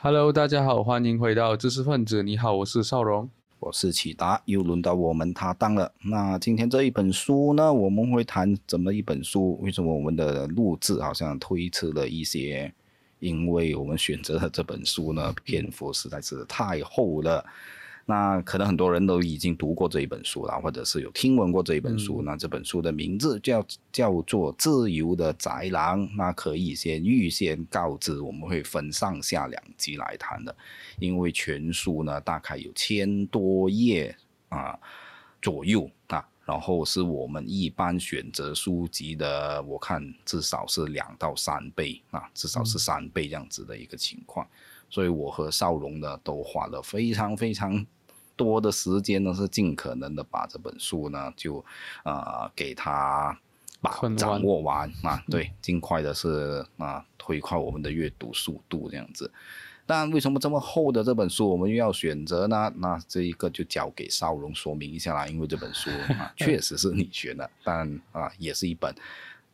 Hello，大家好，欢迎回到知识分子。你好，我是邵荣，我是启达，又轮到我们他当了。那今天这一本书呢，我们会谈怎么一本书？为什么我们的录制好像推迟了一些？因为我们选择的这本书呢，篇幅实在是太厚了。那可能很多人都已经读过这一本书了，或者是有听闻过这一本书。那这本书的名字叫叫做《自由的宅狼》。那可以先预先告知，我们会分上下两集来谈的，因为全书呢大概有千多页啊左右啊，然后是我们一般选择书籍的，我看至少是两到三倍啊，至少是三倍这样子的一个情况。所以我和少龙呢都花了非常非常。多的时间呢，是尽可能的把这本书呢，就呃给他把掌握完啊，对，尽快的是啊推快我们的阅读速度这样子。但为什么这么厚的这本书我们又要选择呢？那这一个就交给少龙说明一下啦，因为这本书啊 确实是你选的，但啊也是一本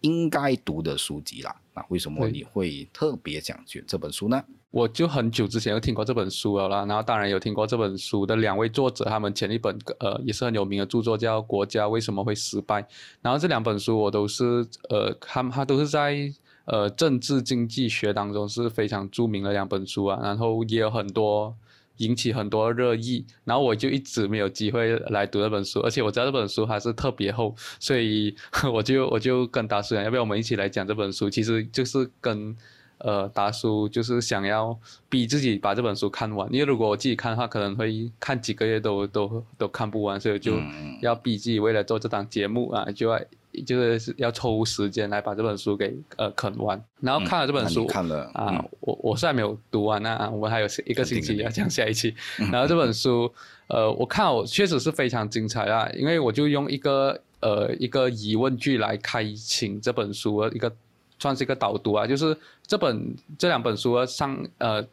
应该读的书籍啦。那为什么你会特别想选这本书呢？我就很久之前有听过这本书了啦，然后当然有听过这本书的两位作者，他们前一本呃也是很有名的著作叫《国家为什么会失败》，然后这两本书我都是呃，他们他都是在呃政治经济学当中是非常著名的两本书啊，然后也有很多引起很多热议，然后我就一直没有机会来读这本书，而且我知道这本书还是特别厚，所以 我就我就跟大师讲，要不要我们一起来讲这本书？其实就是跟。呃，达叔就是想要逼自己把这本书看完，因为如果我自己看的话，可能会看几个月都都都看不完，所以就要逼自己为了做这档节目啊，就要就是要抽时间来把这本书给呃啃完。然后看了这本书，看了啊，我我虽然没有读完那我们还有一个星期要讲下一期。然后这本书，呃，我看我确实是非常精彩啊，因为我就用一个呃一个疑问句来开启这本书的一个。算是一个导读啊，就是这本这两本书上呃，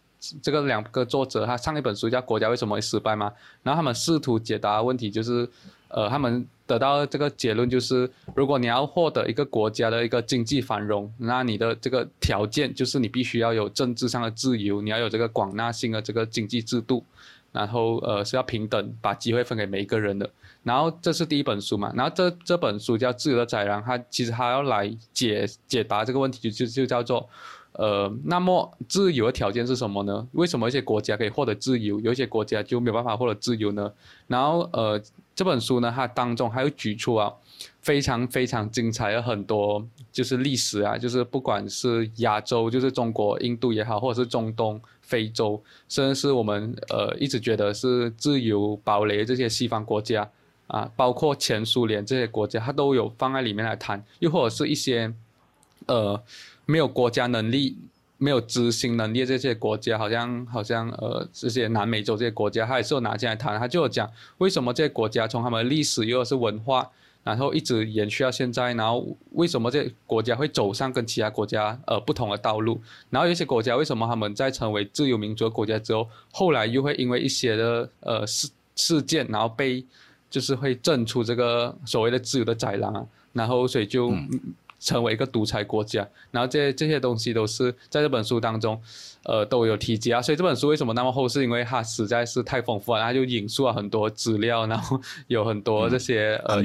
这个两个作者他上一本书叫《国家为什么会失败》嘛，然后他们试图解答问题，就是呃，他们得到这个结论就是，如果你要获得一个国家的一个经济繁荣，那你的这个条件就是你必须要有政治上的自由，你要有这个广纳性的这个经济制度，然后呃是要平等，把机会分给每一个人的。然后这是第一本书嘛，然后这这本书叫《自由的宰狼》，它其实它要来解解答这个问题，就就就叫做，呃，那么自由的条件是什么呢？为什么一些国家可以获得自由，有一些国家就没有办法获得自由呢？然后呃，这本书呢，它当中还有举出啊，非常非常精彩的很多就是历史啊，就是不管是亚洲，就是中国、印度也好，或者是中东。非洲，甚至是我们呃一直觉得是自由堡垒这些西方国家啊，包括前苏联这些国家，它都有放在里面来谈。又或者是一些呃没有国家能力、没有执行能力这些国家，好像好像呃这些南美洲这些国家，它也是有拿进来谈。他就有讲为什么这些国家从他们的历史又是文化。然后一直延续到现在，然后为什么这国家会走上跟其他国家呃不同的道路？然后有些国家为什么他们在成为自由民主国家之后，后来又会因为一些的呃事事件，然后被就是会震出这个所谓的自由的宰狼，然后所以就。成为一个独裁国家，然后这这些东西都是在这本书当中，呃，都有提及啊。所以这本书为什么那么厚？是因为它实在是太丰富了，它就引述了很多资料，然后有很多这些呃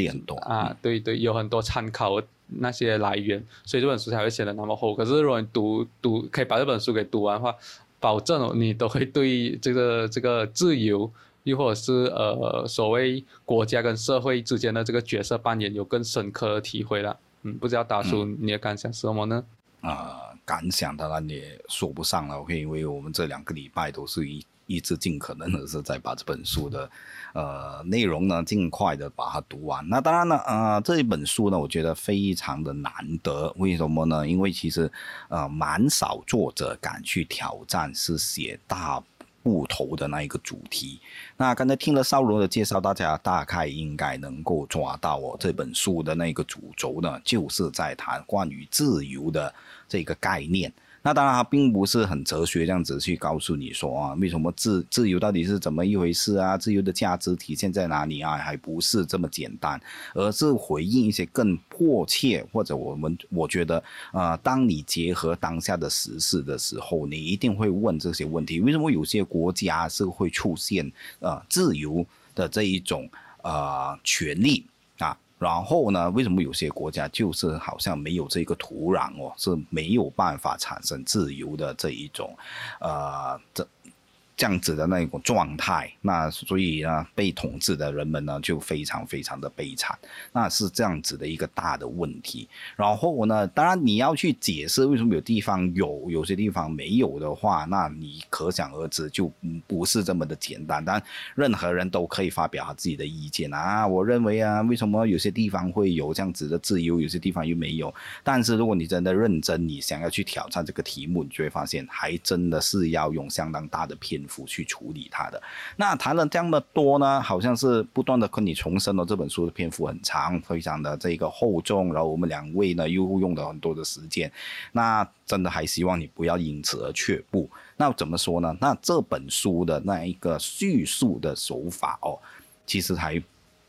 啊，对对，有很多参考那些来源，所以这本书才会写的那么厚。可是如果你读读，可以把这本书给读完的话，保证你都会对这个这个自由，又或者是呃所谓国家跟社会之间的这个角色扮演有更深刻的体会了。嗯，不知道大叔你的感想是什么呢？啊，感想当然也说不上了，OK，因为我们这两个礼拜都是一一直尽可能的是在把这本书的呃内容呢尽快的把它读完。那当然了，呃，这一本书呢，我觉得非常的难得，为什么呢？因为其实呃蛮少作者敢去挑战是写大。不同的那一个主题，那刚才听了少龙的介绍，大家大概应该能够抓到哦。这本书的那个主轴呢，就是在谈关于自由的这个概念。那当然，它并不是很哲学这样子去告诉你说啊，为什么自自由到底是怎么一回事啊？自由的价值体现在哪里啊？还不是这么简单，而是回应一些更迫切或者我们我觉得啊，当你结合当下的时事的时候，你一定会问这些问题：为什么有些国家是会出现呃自由的这一种呃权利？然后呢？为什么有些国家就是好像没有这个土壤哦，是没有办法产生自由的这一种，呃，这。这样子的那一种状态，那所以呢，被统治的人们呢就非常非常的悲惨，那是这样子的一个大的问题。然后呢，当然你要去解释为什么有地方有，有些地方没有的话，那你可想而知就不是这么的简单。但任何人都可以发表他自己的意见啊，我认为啊，为什么有些地方会有这样子的自由，有些地方又没有？但是如果你真的认真，你想要去挑战这个题目，你就会发现还真的是要用相当大的篇去处理它的，那谈了这么多呢，好像是不断的跟你重申了这本书的篇幅很长，非常的这个厚重，然后我们两位呢又用了很多的时间，那真的还希望你不要因此而却步。那怎么说呢？那这本书的那一个叙述的手法哦，其实还。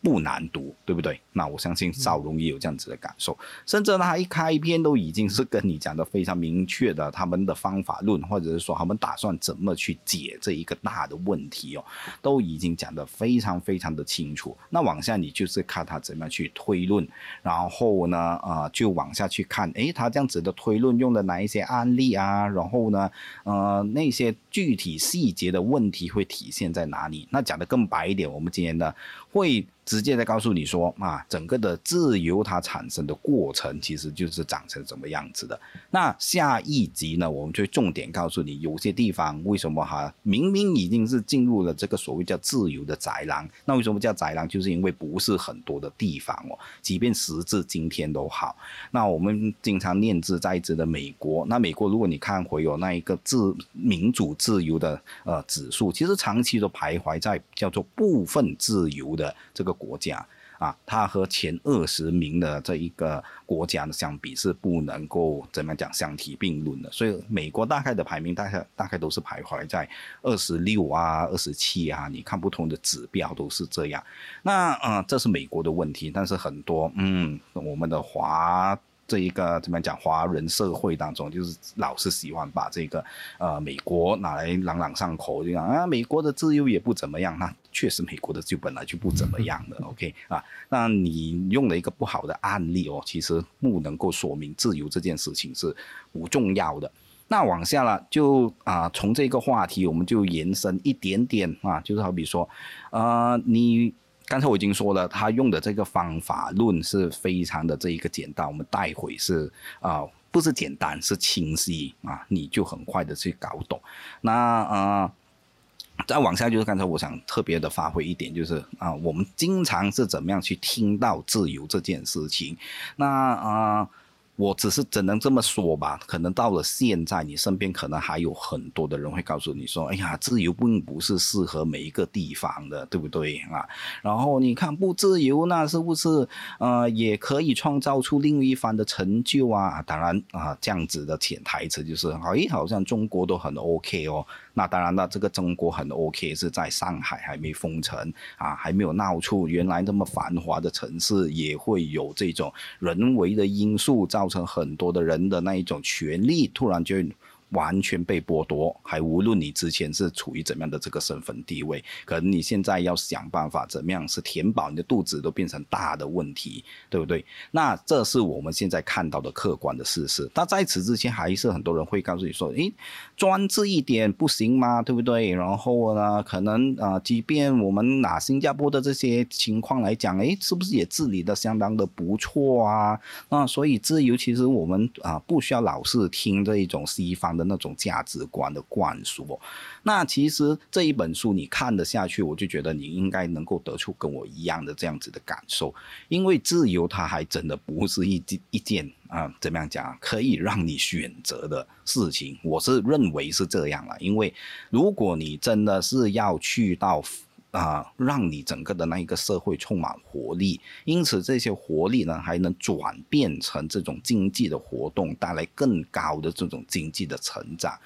不难读，对不对？那我相信赵龙也有这样子的感受，甚至他一开篇都已经是跟你讲的非常明确的他们的方法论，或者是说他们打算怎么去解这一个大的问题哦，都已经讲得非常非常的清楚。那往下你就是看他怎么去推论，然后呢，呃，就往下去看，诶，他这样子的推论用的哪一些案例啊？然后呢，呃，那些具体细节的问题会体现在哪里？那讲的更白一点，我们今天呢会。直接在告诉你说啊，整个的自由它产生的过程其实就是长成什么样子的。那下一集呢，我们就重点告诉你，有些地方为什么哈明明已经是进入了这个所谓叫自由的宅廊，那为什么叫宅廊？就是因为不是很多的地方哦，即便时至今天都好。那我们经常念之在之的美国，那美国如果你看回有那一个自民主自由的呃指数，其实长期都徘徊在叫做部分自由的这个。国家啊，它和前二十名的这一个国家呢相比是不能够怎么讲相提并论的。所以美国大概的排名大概大概都是徘徊在二十六啊、二十七啊。你看不同的指标都是这样。那嗯，这是美国的问题，但是很多嗯，我们的华。这一个怎么讲？华人社会当中，就是老是喜欢把这个呃美国拿来朗朗上口，就讲啊美国的自由也不怎么样。那确实美国的就本来就不怎么样的。OK 啊，那你用了一个不好的案例哦，其实不能够说明自由这件事情是不重要的。那往下了，就啊从这个话题我们就延伸一点点啊，就是好比说，呃你。刚才我已经说了，他用的这个方法论是非常的这一个简单，我们待会是啊，不是简单，是清晰啊，你就很快的去搞懂。那啊，再往下就是刚才我想特别的发挥一点，就是啊，我们经常是怎么样去听到自由这件事情，那啊。我只是只能这么说吧，可能到了现在，你身边可能还有很多的人会告诉你说：“哎呀，自由并不是适合每一个地方的，对不对啊？”然后你看不自由，那是不是呃也可以创造出另一番的成就啊？当然啊，这样子的潜台词就是，哎，好像中国都很 OK 哦。那当然了，这个中国很 OK，是在上海还没封城啊，还没有闹出原来那么繁华的城市，也会有这种人为的因素，造成很多的人的那一种权利突然就。完全被剥夺，还无论你之前是处于怎么样的这个身份地位，可能你现在要想办法怎么样是填饱你的肚子都变成大的问题，对不对？那这是我们现在看到的客观的事实。但在此之前，还是很多人会告诉你说：“诶，专制一点不行吗？对不对？”然后呢，可能啊，即便我们拿新加坡的这些情况来讲，诶，是不是也治理的相当的不错啊？那所以自由其实我们啊，不需要老是听这一种西方。的那种价值观的灌输，那其实这一本书你看得下去，我就觉得你应该能够得出跟我一样的这样子的感受，因为自由它还真的不是一一件啊，怎么样讲可以让你选择的事情，我是认为是这样了，因为如果你真的是要去到啊，让你整个的那一个社会充满活力，因此这些活力呢，还能转变成这种经济的活动，带来更高的这种经济的成长。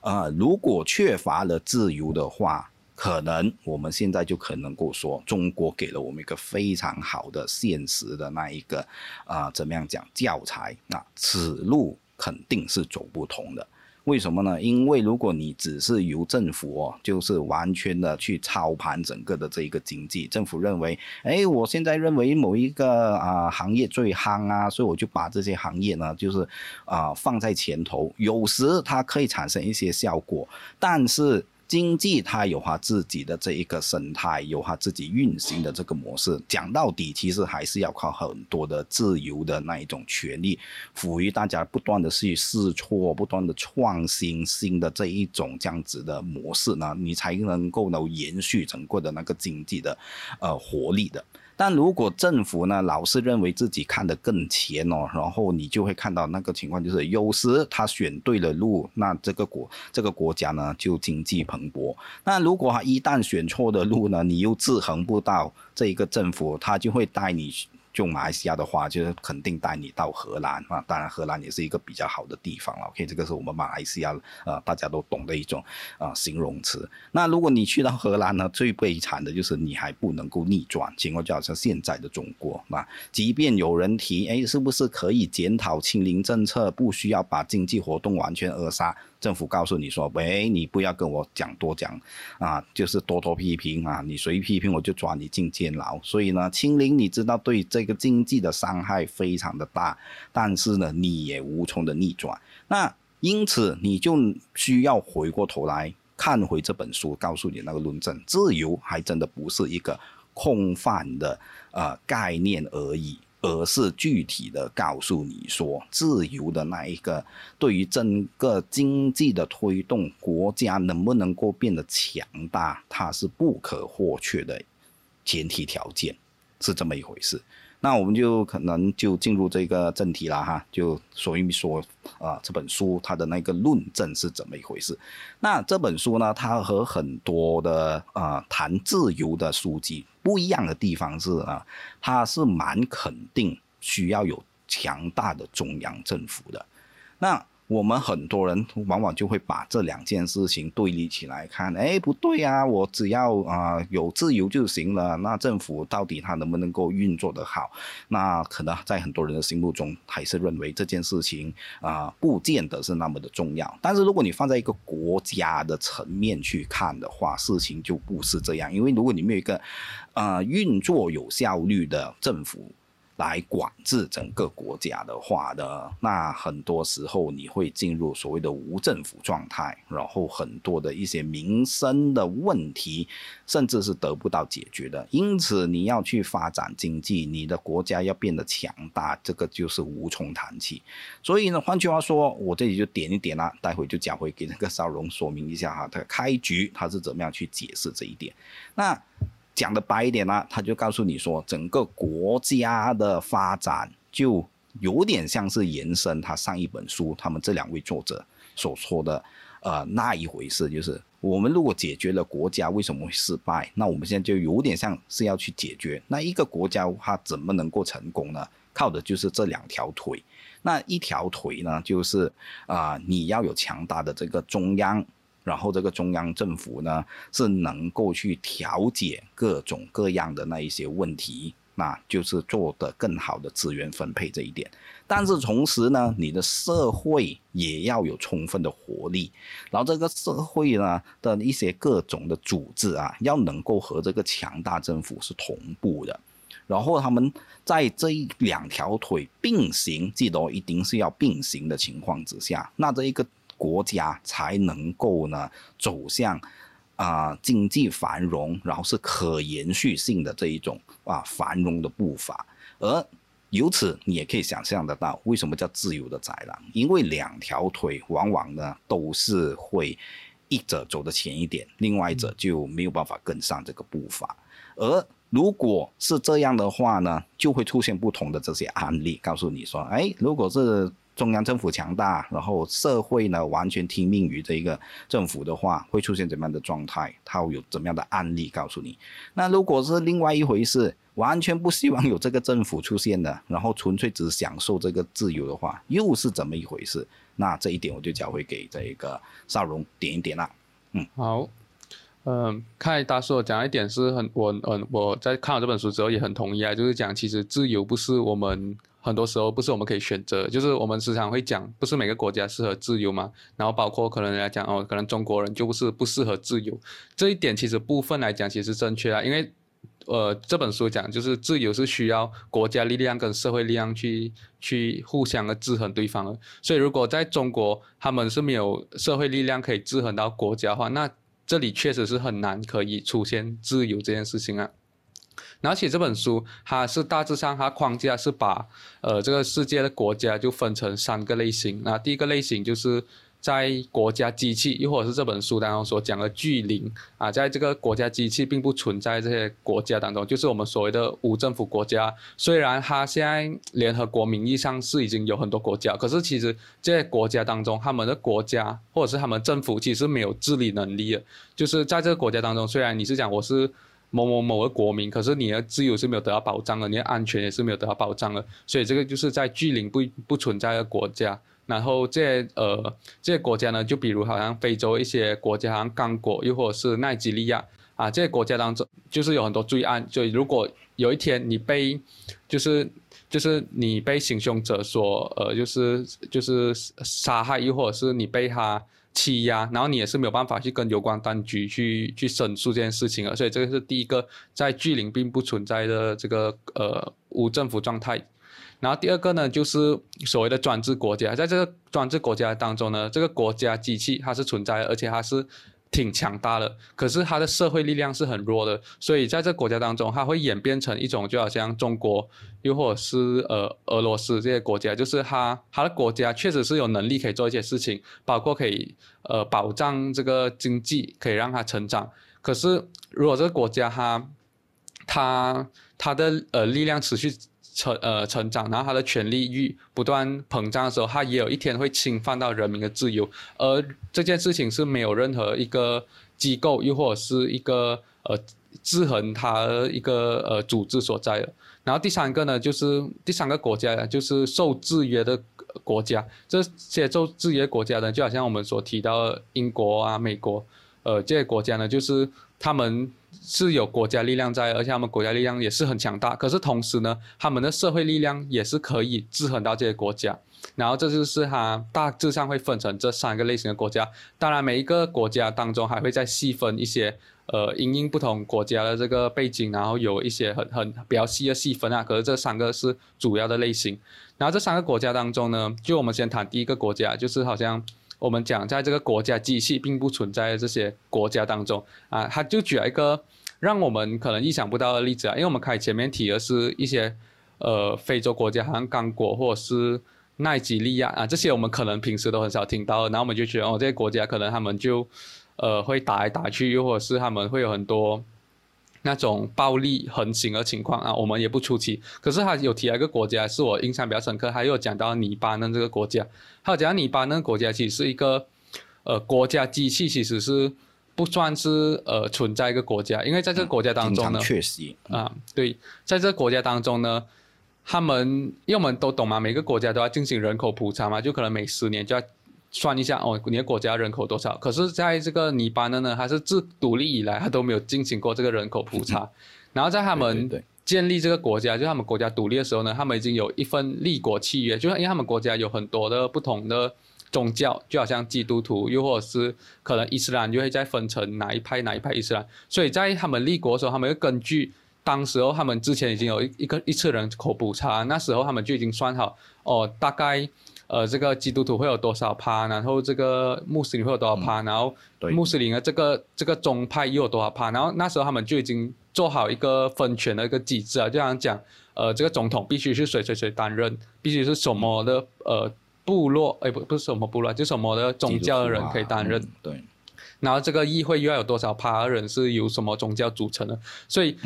呃，如果缺乏了自由的话，可能我们现在就可能够说，中国给了我们一个非常好的现实的那一个啊，怎么样讲教材？那此路肯定是走不通的。为什么呢？因为如果你只是由政府哦，就是完全的去操盘整个的这一个经济，政府认为，哎，我现在认为某一个啊行业最夯啊，所以我就把这些行业呢，就是啊放在前头，有时它可以产生一些效果，但是。经济它有它自己的这一个生态，有它自己运行的这个模式。讲到底，其实还是要靠很多的自由的那一种权利，赋予大家不断的去试错，不断的创新新的这一种这样子的模式呢，你才能够能延续整个的那个经济的呃活力的。但如果政府呢老是认为自己看得更前哦，然后你就会看到那个情况，就是有时他选对了路，那这个国这个国家呢就经济蓬勃；那如果他一旦选错的路呢，你又制衡不到这一个政府，他就会带你。就马来西亚的话，就是肯定带你到荷兰啊，当然荷兰也是一个比较好的地方了。OK，这个是我们马来西亚呃大家都懂的一种啊形容词。那如果你去到荷兰呢，最悲惨的就是你还不能够逆转，情况就好像现在的中国啊，即便有人提，哎，是不是可以检讨清零政策，不需要把经济活动完全扼杀？政府告诉你说：“喂，你不要跟我讲多讲，啊，就是多多批评啊，你谁批评我就抓你进监牢。所以呢，清零你知道对这个经济的伤害非常的大，但是呢，你也无从的逆转。那因此你就需要回过头来看回这本书，告诉你那个论证，自由还真的不是一个空泛的呃概念而已。”而是具体的告诉你说，自由的那一个对于整个经济的推动，国家能不能够变得强大，它是不可或缺的前提条件，是这么一回事。那我们就可能就进入这个正题了哈，就说一说啊这本书它的那个论证是怎么一回事。那这本书呢，它和很多的啊谈自由的书籍不一样的地方是啊，他是蛮肯定需要有强大的中央政府的。那我们很多人往往就会把这两件事情对立起来看，哎，不对啊，我只要啊有自由就行了。那政府到底它能不能够运作得好？那可能在很多人的心目中还是认为这件事情啊不见得是那么的重要。但是如果你放在一个国家的层面去看的话，事情就不是这样。因为如果你没有一个啊运作有效率的政府。来管制整个国家的话呢，那很多时候你会进入所谓的无政府状态，然后很多的一些民生的问题，甚至是得不到解决的。因此，你要去发展经济，你的国家要变得强大，这个就是无从谈起。所以呢，换句话说，我这里就点一点啦，待会就讲回给那个少荣说明一下哈，他开局他是怎么样去解释这一点。那。讲的白一点呢，他就告诉你说，整个国家的发展就有点像是延伸他上一本书，他们这两位作者所说的，呃，那一回事，就是我们如果解决了国家为什么会失败，那我们现在就有点像是要去解决那一个国家它怎么能够成功呢？靠的就是这两条腿，那一条腿呢，就是啊，你要有强大的这个中央。然后这个中央政府呢，是能够去调解各种各样的那一些问题，那就是做的更好的资源分配这一点。但是同时呢，你的社会也要有充分的活力，然后这个社会呢的一些各种的组织啊，要能够和这个强大政府是同步的。然后他们在这一两条腿并行，记得一定是要并行的情况之下，那这一个。国家才能够呢走向啊经济繁荣，然后是可延续性的这一种啊繁荣的步伐。而由此你也可以想象得到，为什么叫自由的宰狼？因为两条腿往往呢都是会一者走得前一点，另外一者就没有办法跟上这个步伐。而如果是这样的话呢，就会出现不同的这些案例，告诉你说，哎，如果是中央政府强大，然后社会呢完全听命于这一个政府的话，会出现怎么样的状态？它会有怎么样的案例告诉你？那如果是另外一回事，完全不希望有这个政府出现的，然后纯粹只享受这个自由的话，又是怎么一回事？那这一点我就交回给这一个少荣点一点啦。嗯，好。嗯，看大叔讲一点是很我嗯我在看了这本书之后也很同意啊，就是讲其实自由不是我们很多时候不是我们可以选择，就是我们时常会讲不是每个国家适合自由嘛，然后包括可能来讲哦，可能中国人就不是不适合自由，这一点其实部分来讲其实正确啊，因为呃这本书讲就是自由是需要国家力量跟社会力量去去互相的制衡对方的，所以如果在中国他们是没有社会力量可以制衡到国家的话，那这里确实是很难可以出现自由这件事情啊。而且这本书它是大致上它框架是把呃这个世界的国家就分成三个类型。那第一个类型就是。在国家机器，又或者是这本书当中所讲的巨灵啊，在这个国家机器并不存在这些国家当中，就是我们所谓的无政府国家。虽然它现在联合国名义上是已经有很多国家，可是其实这些国家当中，他们的国家或者是他们政府其实没有治理能力的。就是在这个国家当中，虽然你是讲我是某某某个国民，可是你的自由是没有得到保障的，你的安全也是没有得到保障的。所以这个就是在巨灵不不存在的国家。然后这些呃这些国家呢，就比如好像非洲一些国家，好像刚果，又或者是奈及利亚啊，这些国家当中就是有很多罪案。就如果有一天你被，就是就是你被行凶者所呃就是就是杀害，又或者是你被他欺压，然后你也是没有办法去跟有关当局去去申诉这件事情啊。所以这个是第一个在巨灵并不存在的这个呃无政府状态。然后第二个呢，就是所谓的专制国家，在这个专制国家当中呢，这个国家机器它是存在，而且它是挺强大的，可是它的社会力量是很弱的，所以在这国家当中，它会演变成一种就好像中国，又或者是呃俄罗斯这些国家，就是它它的国家确实是有能力可以做一些事情，包括可以呃保障这个经济，可以让它成长，可是如果这个国家它它它的呃力量持续。成呃成长，然后他的权力欲不断膨胀的时候，他也有一天会侵犯到人民的自由，而这件事情是没有任何一个机构又或者是一个呃制衡他一个呃组织所在的。然后第三个呢，就是第三个国家就是受制约的国家，这些受制约国家呢，就好像我们所提到的英国啊、美国，呃这些国家呢，就是他们。是有国家力量在，而且他们国家力量也是很强大。可是同时呢，他们的社会力量也是可以制衡到这些国家。然后这就是它大致上会分成这三个类型的国家。当然，每一个国家当中还会再细分一些，呃，因应不同国家的这个背景，然后有一些很很比较细的细分啊。可是这三个是主要的类型。然后这三个国家当中呢，就我们先谈第一个国家，就是好像。我们讲，在这个国家机器并不存在的这些国家当中啊，他就举了一个让我们可能意想不到的例子啊，因为我们开前面提的是一些呃非洲国家，好像刚果或者是奈及利亚啊，这些我们可能平时都很少听到，然后我们就觉得哦，这些国家可能他们就呃会打来打去，又或者是他们会有很多。那种暴力横行的情况啊，我们也不出奇。可是他有提到一个国家，是我印象比较深刻。他又讲到黎巴嫩这个国家，他有讲黎巴嫩国家其实是一个呃国家机器，其实是不算是呃存在一个国家，因为在这个国家当中呢，确实啊，对，在这个国家当中呢，他们因为我们都懂嘛，每个国家都要进行人口普查嘛，就可能每十年就要。算一下哦，你的国家人口多少？可是在这个黎巴嫩呢，它是自独立以来，它都没有进行过这个人口普查。然后在他们建立这个国家，就他们国家独立的时候呢，他们已经有一份立国契约，就是因为他们国家有很多的不同的宗教，就好像基督徒，又或者是可能伊斯兰，就会再分成哪一派哪一派伊斯兰。所以在他们立国的时候，他们会根据当时候他们之前已经有一一个一次人口普查，那时候他们就已经算好哦，大概。呃，这个基督徒会有多少趴？然后这个穆斯林会有多少趴？然后穆斯林的这个这个宗派又有多少趴？然后那时候他们就已经做好一个分权的一个机制啊，就像讲，呃，这个总统必须是谁谁谁担任，必须是什么的呃部落，哎不不是什么部落，就什么的宗教的人可以担任。对。然后这个议会又要有多少趴人是由什么宗教组成的？所以。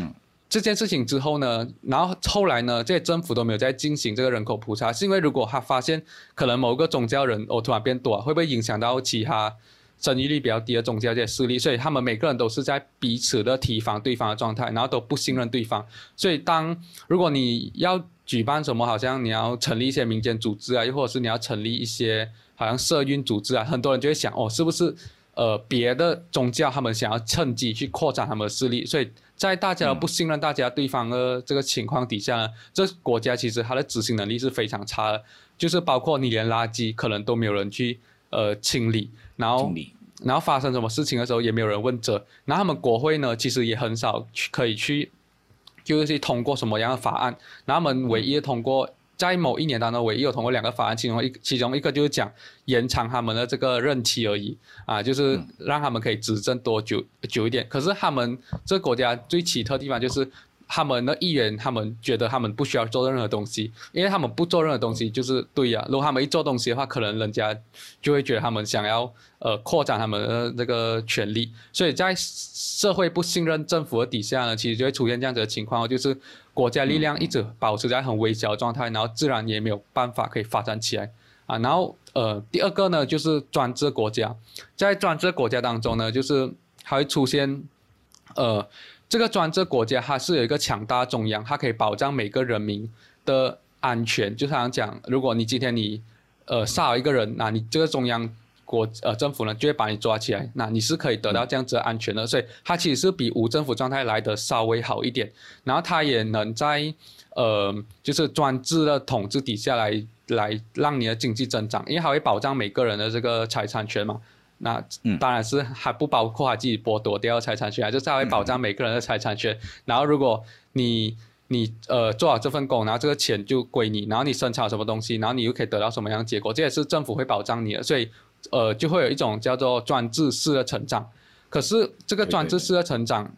这件事情之后呢，然后后来呢，这些政府都没有再进行这个人口普查，是因为如果他发现可能某个宗教人哦突然变多，会不会影响到其他生育率比较低的宗教这些势力？所以他们每个人都是在彼此的提防对方的状态，然后都不信任对方。所以当如果你要举办什么，好像你要成立一些民间组织啊，又或者是你要成立一些好像社运组织啊，很多人就会想哦，是不是呃别的宗教他们想要趁机去扩展他们的势力？所以。在大家不信任大家对方的这个情况底下呢，这国家其实它的执行能力是非常差的，就是包括你连垃圾可能都没有人去呃清理，然后然后发生什么事情的时候也没有人问责，然后他们国会呢其实也很少去可以去就是通过什么样的法案，然后他们唯一通过。在某一年当中，唯一有通过两个法案，其中一其中一个就是讲延长他们的这个任期而已啊，就是让他们可以执政多久久一点。可是他们这个国家最奇特的地方就是。他们的议员，他们觉得他们不需要做任何东西，因为他们不做任何东西就是对呀。如果他们一做东西的话，可能人家就会觉得他们想要呃扩展他们的这个权利。所以在社会不信任政府的底下呢，其实就会出现这样子的情况，就是国家力量一直保持在很微小的状态，然后自然也没有办法可以发展起来啊。然后呃，第二个呢就是专制国家，在专制国家当中呢，就是还会出现呃。这个专制国家它是有一个强大中央，它可以保障每个人民的安全。就像讲，如果你今天你呃杀一个人，那你这个中央国呃政府呢就会把你抓起来，那你是可以得到这样子的安全的。所以它其实是比无政府状态来的稍微好一点。然后它也能在呃就是专制的统治底下来来让你的经济增长，因为它会保障每个人的这个财产权嘛。那当然是还不包括他自己剥夺掉财产权，就是他会保障每个人的财产权。然后如果你你呃做好这份工，然后这个钱就归你，然后你生产什么东西，然后你又可以得到什么样的结果，这也是政府会保障你的。所以呃就会有一种叫做专制式的成长。可是这个专制式的成长，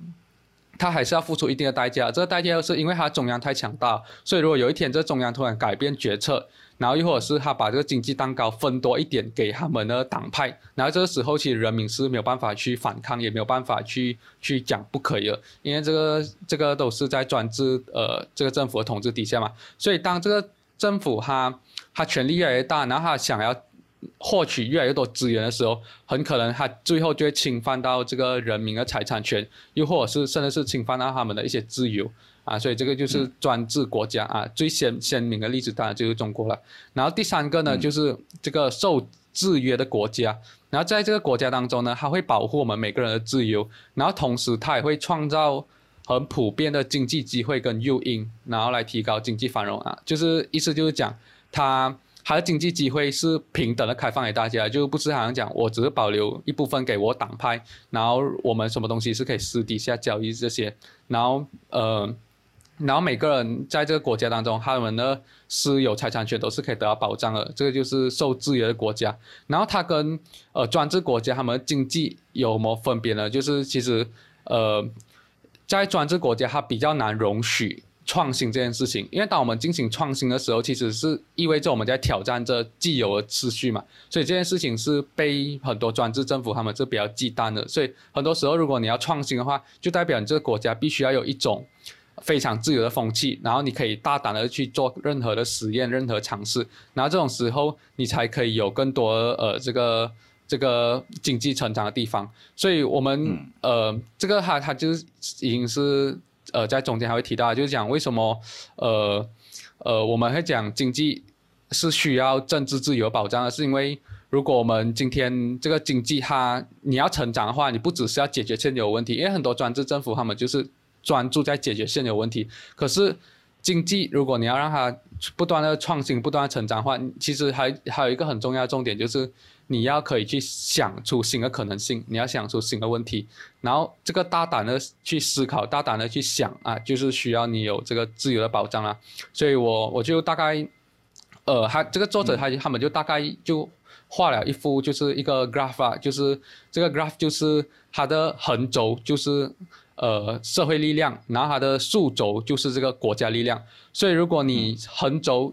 它还是要付出一定的代价。这个代价又是因为它中央太强大，所以如果有一天这中央突然改变决策。然后又或者是他把这个经济蛋糕分多一点给他们的党派，然后这个时候其实人民是没有办法去反抗，也没有办法去去讲不可以了，因为这个这个都是在专制呃这个政府的统治底下嘛，所以当这个政府他他权力越来越大，然后他想要获取越来越多资源的时候，很可能他最后就会侵犯到这个人民的财产权，又或者是甚至是侵犯到他们的一些自由。啊，所以这个就是专制国家啊，最鲜鲜明的例子当然就是中国了。然后第三个呢，就是这个受制约的国家。然后在这个国家当中呢，它会保护我们每个人的自由，然后同时它也会创造很普遍的经济机会跟诱因，然后来提高经济繁荣啊。就是意思就是讲，它它的经济机会是平等的开放给大家，就不是好像讲我只是保留一部分给我党派，然后我们什么东西是可以私底下交易这些，然后呃。然后每个人在这个国家当中，他们的私有财产权都是可以得到保障的，这个就是受制约的国家。然后它跟呃专制国家他们经济有什么分别呢？就是其实呃在专制国家，它比较难容许创新这件事情，因为当我们进行创新的时候，其实是意味着我们在挑战这既有的秩序嘛。所以这件事情是被很多专制政府他们是比较忌惮的。所以很多时候，如果你要创新的话，就代表你这个国家必须要有一种。非常自由的风气，然后你可以大胆的去做任何的实验、任何尝试，然后这种时候你才可以有更多呃这个这个经济成长的地方。所以，我们呃这个它它就是已经是呃在中间还会提到，就是讲为什么呃呃我们会讲经济是需要政治自由保障的，是因为如果我们今天这个经济它你要成长的话，你不只是要解决现有问题，因为很多专制政府他们就是。专注在解决现有问题，可是经济如果你要让它不断的创新、不断的成长的话，其实还还有一个很重要的重点就是你要可以去想出新的可能性，你要想出新的问题，然后这个大胆的去思考、大胆的去想啊，就是需要你有这个自由的保障啊。所以我我就大概，呃，他这个作者他他们就大概就画了一幅就是一个 graph 啊，就是这个 graph 就是它的横轴就是。呃，社会力量，然后它的竖轴就是这个国家力量。所以，如果你横轴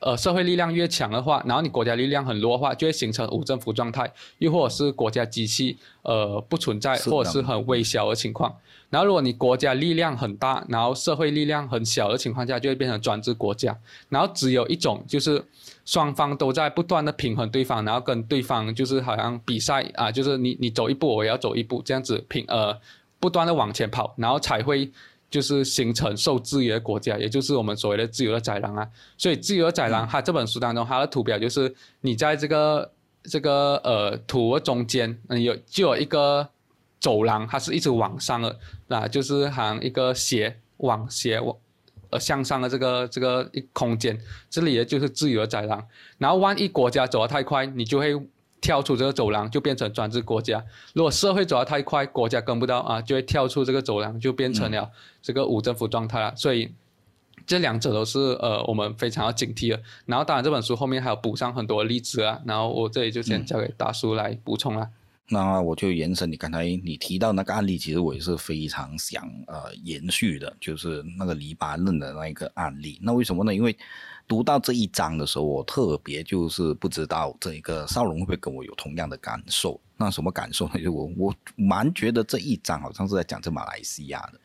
呃社会力量越强的话，然后你国家力量很弱的话，就会形成无政府状态，又或者是国家机器呃不存在，或者是很微小的情况。然后如果你国家力量很大，然后社会力量很小的情况下，就会变成专制国家。然后只有一种就是双方都在不断的平衡对方，然后跟对方就是好像比赛啊，就是你你走一步我也要走一步，这样子平呃不断的往前跑，然后才会。就是形成受制约的国家，也就是我们所谓的自由的宰狼啊。所以自由的宰狼，它这本书当中它的图表就是你在这个这个呃图的中间，嗯有就有一个走廊，它是一直往上的，那就是好像一个斜往斜往呃向上的这个这个一空间，这里也就是自由的宰狼。然后万一国家走得太快，你就会。跳出这个走廊就变成专制国家，如果社会走得太快，国家跟不到啊，就会跳出这个走廊，就变成了这个无政府状态了。所以这两者都是呃我们非常要警惕的。然后当然这本书后面还有补上很多例子啊，然后我这里就先交给大叔来补充了。那我就延伸你刚才你提到那个案例，其实我也是非常想呃延续的，就是那个黎巴嫩的那个案例。那为什么呢？因为读到这一章的时候，我特别就是不知道这个少龙会不会跟我有同样的感受。那什么感受呢？就我我蛮觉得这一章好像是在讲这马来西亚的。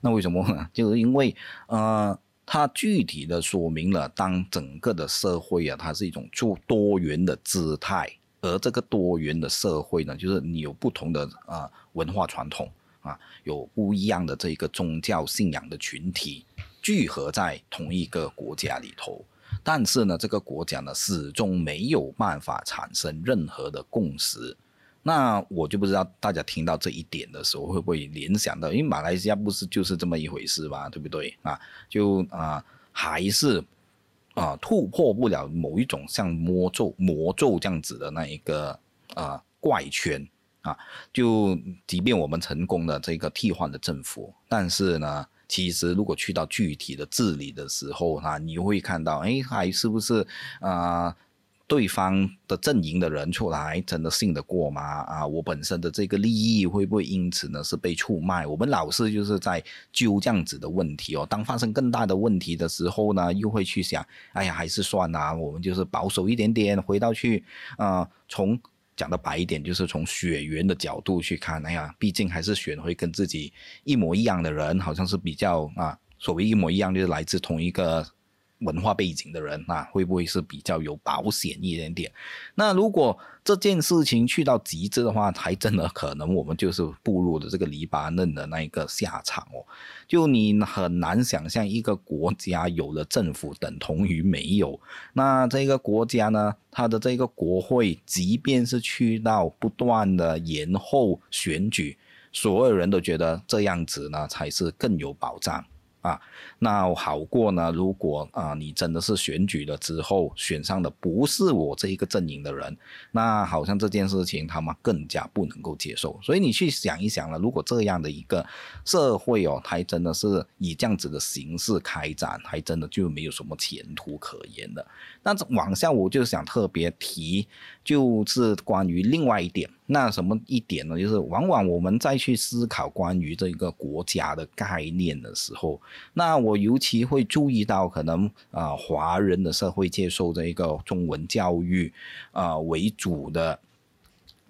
那为什么呢？就是因为呃，它具体的说明了当整个的社会啊，它是一种做多元的姿态，而这个多元的社会呢，就是你有不同的啊文化传统啊，有不一样的这一个宗教信仰的群体。聚合在同一个国家里头，但是呢，这个国家呢始终没有办法产生任何的共识。那我就不知道大家听到这一点的时候会不会联想到，因为马来西亚不是就是这么一回事吧，对不对啊？就啊，还是啊突破不了某一种像魔咒、魔咒这样子的那一个啊怪圈啊。就即便我们成功的这个替换的政府，但是呢？其实，如果去到具体的治理的时候，哈，你会看到，哎，还是不是啊？对方的阵营的人出来，真的信得过吗？啊，我本身的这个利益会不会因此呢是被出卖？我们老是就是在揪这样子的问题哦。当发生更大的问题的时候呢，又会去想，哎呀，还是算啦，我们就是保守一点点，回到去啊，从。讲的白一点，就是从血缘的角度去看，哎呀，毕竟还是选会跟自己一模一样的人，好像是比较啊，所谓一模一样，就是来自同一个。文化背景的人，那会不会是比较有保险一点点？那如果这件事情去到极致的话，还真的可能我们就是步入了这个黎巴嫩的那一个下场哦。就你很难想象一个国家有了政府等同于没有。那这个国家呢，它的这个国会，即便是去到不断的延后选举，所有人都觉得这样子呢才是更有保障。啊，那好过呢。如果啊，你真的是选举了之后选上的不是我这一个阵营的人，那好像这件事情他们更加不能够接受。所以你去想一想了，如果这样的一个社会哦，还真的是以这样子的形式开展，还真的就没有什么前途可言的。那往下我就想特别提，就是关于另外一点。那什么一点呢？就是往往我们再去思考关于这个国家的概念的时候，那我尤其会注意到，可能啊，华人的社会接受这一个中文教育啊为主的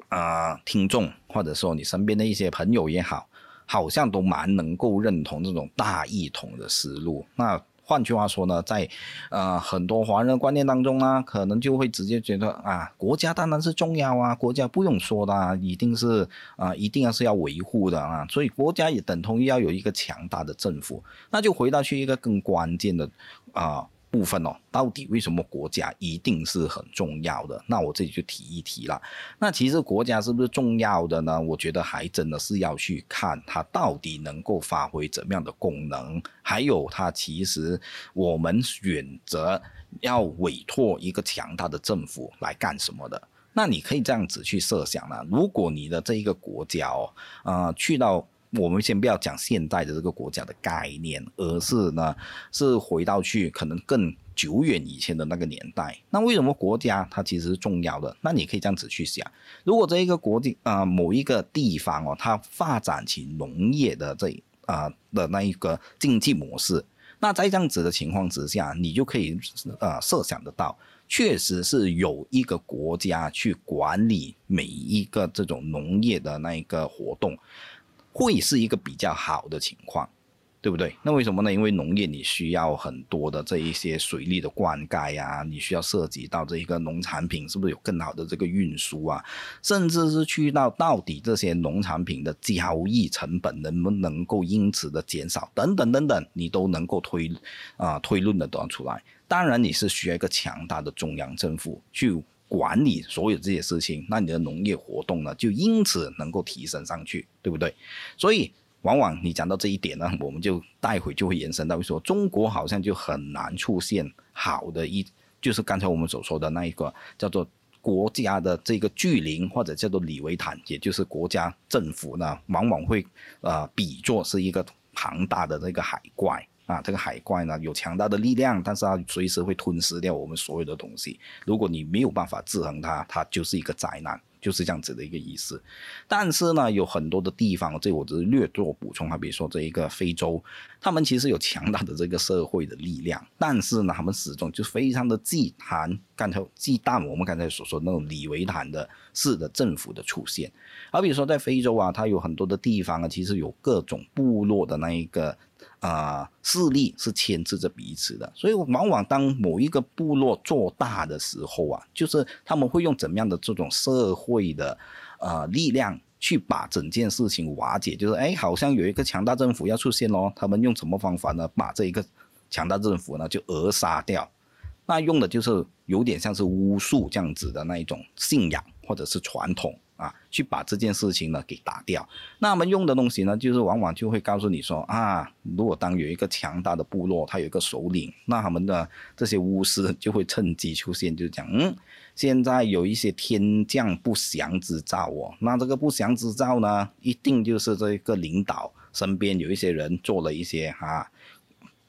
啊听众，或者说你身边的一些朋友也好，好像都蛮能够认同这种大一统的思路。那换句话说呢，在呃很多华人观念当中呢，可能就会直接觉得啊，国家当然是重要啊，国家不用说的，啊，一定是啊，一定要是要维护的啊，所以国家也等同于要有一个强大的政府，那就回到去一个更关键的啊。部分哦，到底为什么国家一定是很重要的？那我这里就提一提了。那其实国家是不是重要的呢？我觉得还真的是要去看它到底能够发挥怎么样的功能，还有它其实我们选择要委托一个强大的政府来干什么的。那你可以这样子去设想了：如果你的这一个国家哦，啊，去到。我们先不要讲现在的这个国家的概念，而是呢，是回到去可能更久远以前的那个年代。那为什么国家它其实是重要的？那你可以这样子去想：如果这一个国地啊某一个地方哦，它发展起农业的这啊的那一个经济模式，那在这样子的情况之下，你就可以呃设想得到，确实是有一个国家去管理每一个这种农业的那一个活动，会是一个比较好的情况。对不对？那为什么呢？因为农业你需要很多的这一些水利的灌溉呀，你需要涉及到这一个农产品是不是有更好的这个运输啊，甚至是去到到底这些农产品的交易成本能不能够因此的减少等等等等，你都能够推啊推论的得出来。当然你是需要一个强大的中央政府去管理所有这些事情，那你的农业活动呢就因此能够提升上去，对不对？所以。往往你讲到这一点呢，我们就待会就会延伸到说，中国好像就很难出现好的一，就是刚才我们所说的那一个叫做国家的这个巨灵或者叫做李维坦，也就是国家政府呢，往往会呃比作是一个庞大的这个海怪啊，这个海怪呢有强大的力量，但是它随时会吞噬掉我们所有的东西，如果你没有办法制衡它，它就是一个灾难。就是这样子的一个意思，但是呢，有很多的地方，这我只是略做补充。好比如说这一个非洲，他们其实有强大的这个社会的力量，但是呢，他们始终就非常的忌惮，刚才忌惮我们刚才所说那种李维坦的式的政府的出现。好比如说在非洲啊，它有很多的地方啊，其实有各种部落的那一个。啊，势力是牵制着彼此的，所以往往当某一个部落做大的时候啊，就是他们会用怎么样的这种社会的呃力量去把整件事情瓦解，就是哎，好像有一个强大政府要出现喽，他们用什么方法呢？把这一个强大政府呢就扼杀掉，那用的就是有点像是巫术这样子的那一种信仰或者是传统。啊，去把这件事情呢给打掉。那我们用的东西呢，就是往往就会告诉你说啊，如果当有一个强大的部落，他有一个首领，那他们的这些巫师就会趁机出现，就讲，嗯，现在有一些天降不祥之兆哦。那这个不祥之兆呢，一定就是这个领导身边有一些人做了一些啊，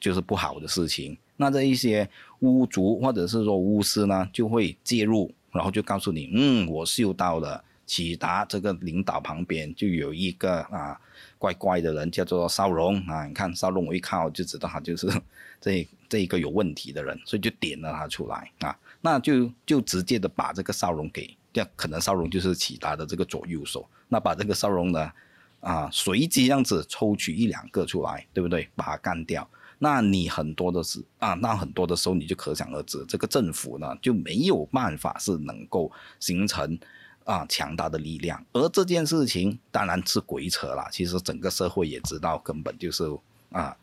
就是不好的事情。那这一些巫族或者是说巫师呢，就会介入，然后就告诉你，嗯，我嗅到了。启达这个领导旁边就有一个啊怪怪的人，叫做邵荣啊。你看邵荣，我一看我就知道他就是 这这一个有问题的人，所以就点了他出来啊。那就就直接的把这个邵荣给，这可能邵荣就是启达的这个左右手。那把这个邵荣呢啊随机这样子抽取一两个出来，对不对？把他干掉。那你很多的是啊，那很多的时候你就可想而知，这个政府呢就没有办法是能够形成。啊，强大的力量，而这件事情当然是鬼扯了。其实整个社会也知道，根本就是啊，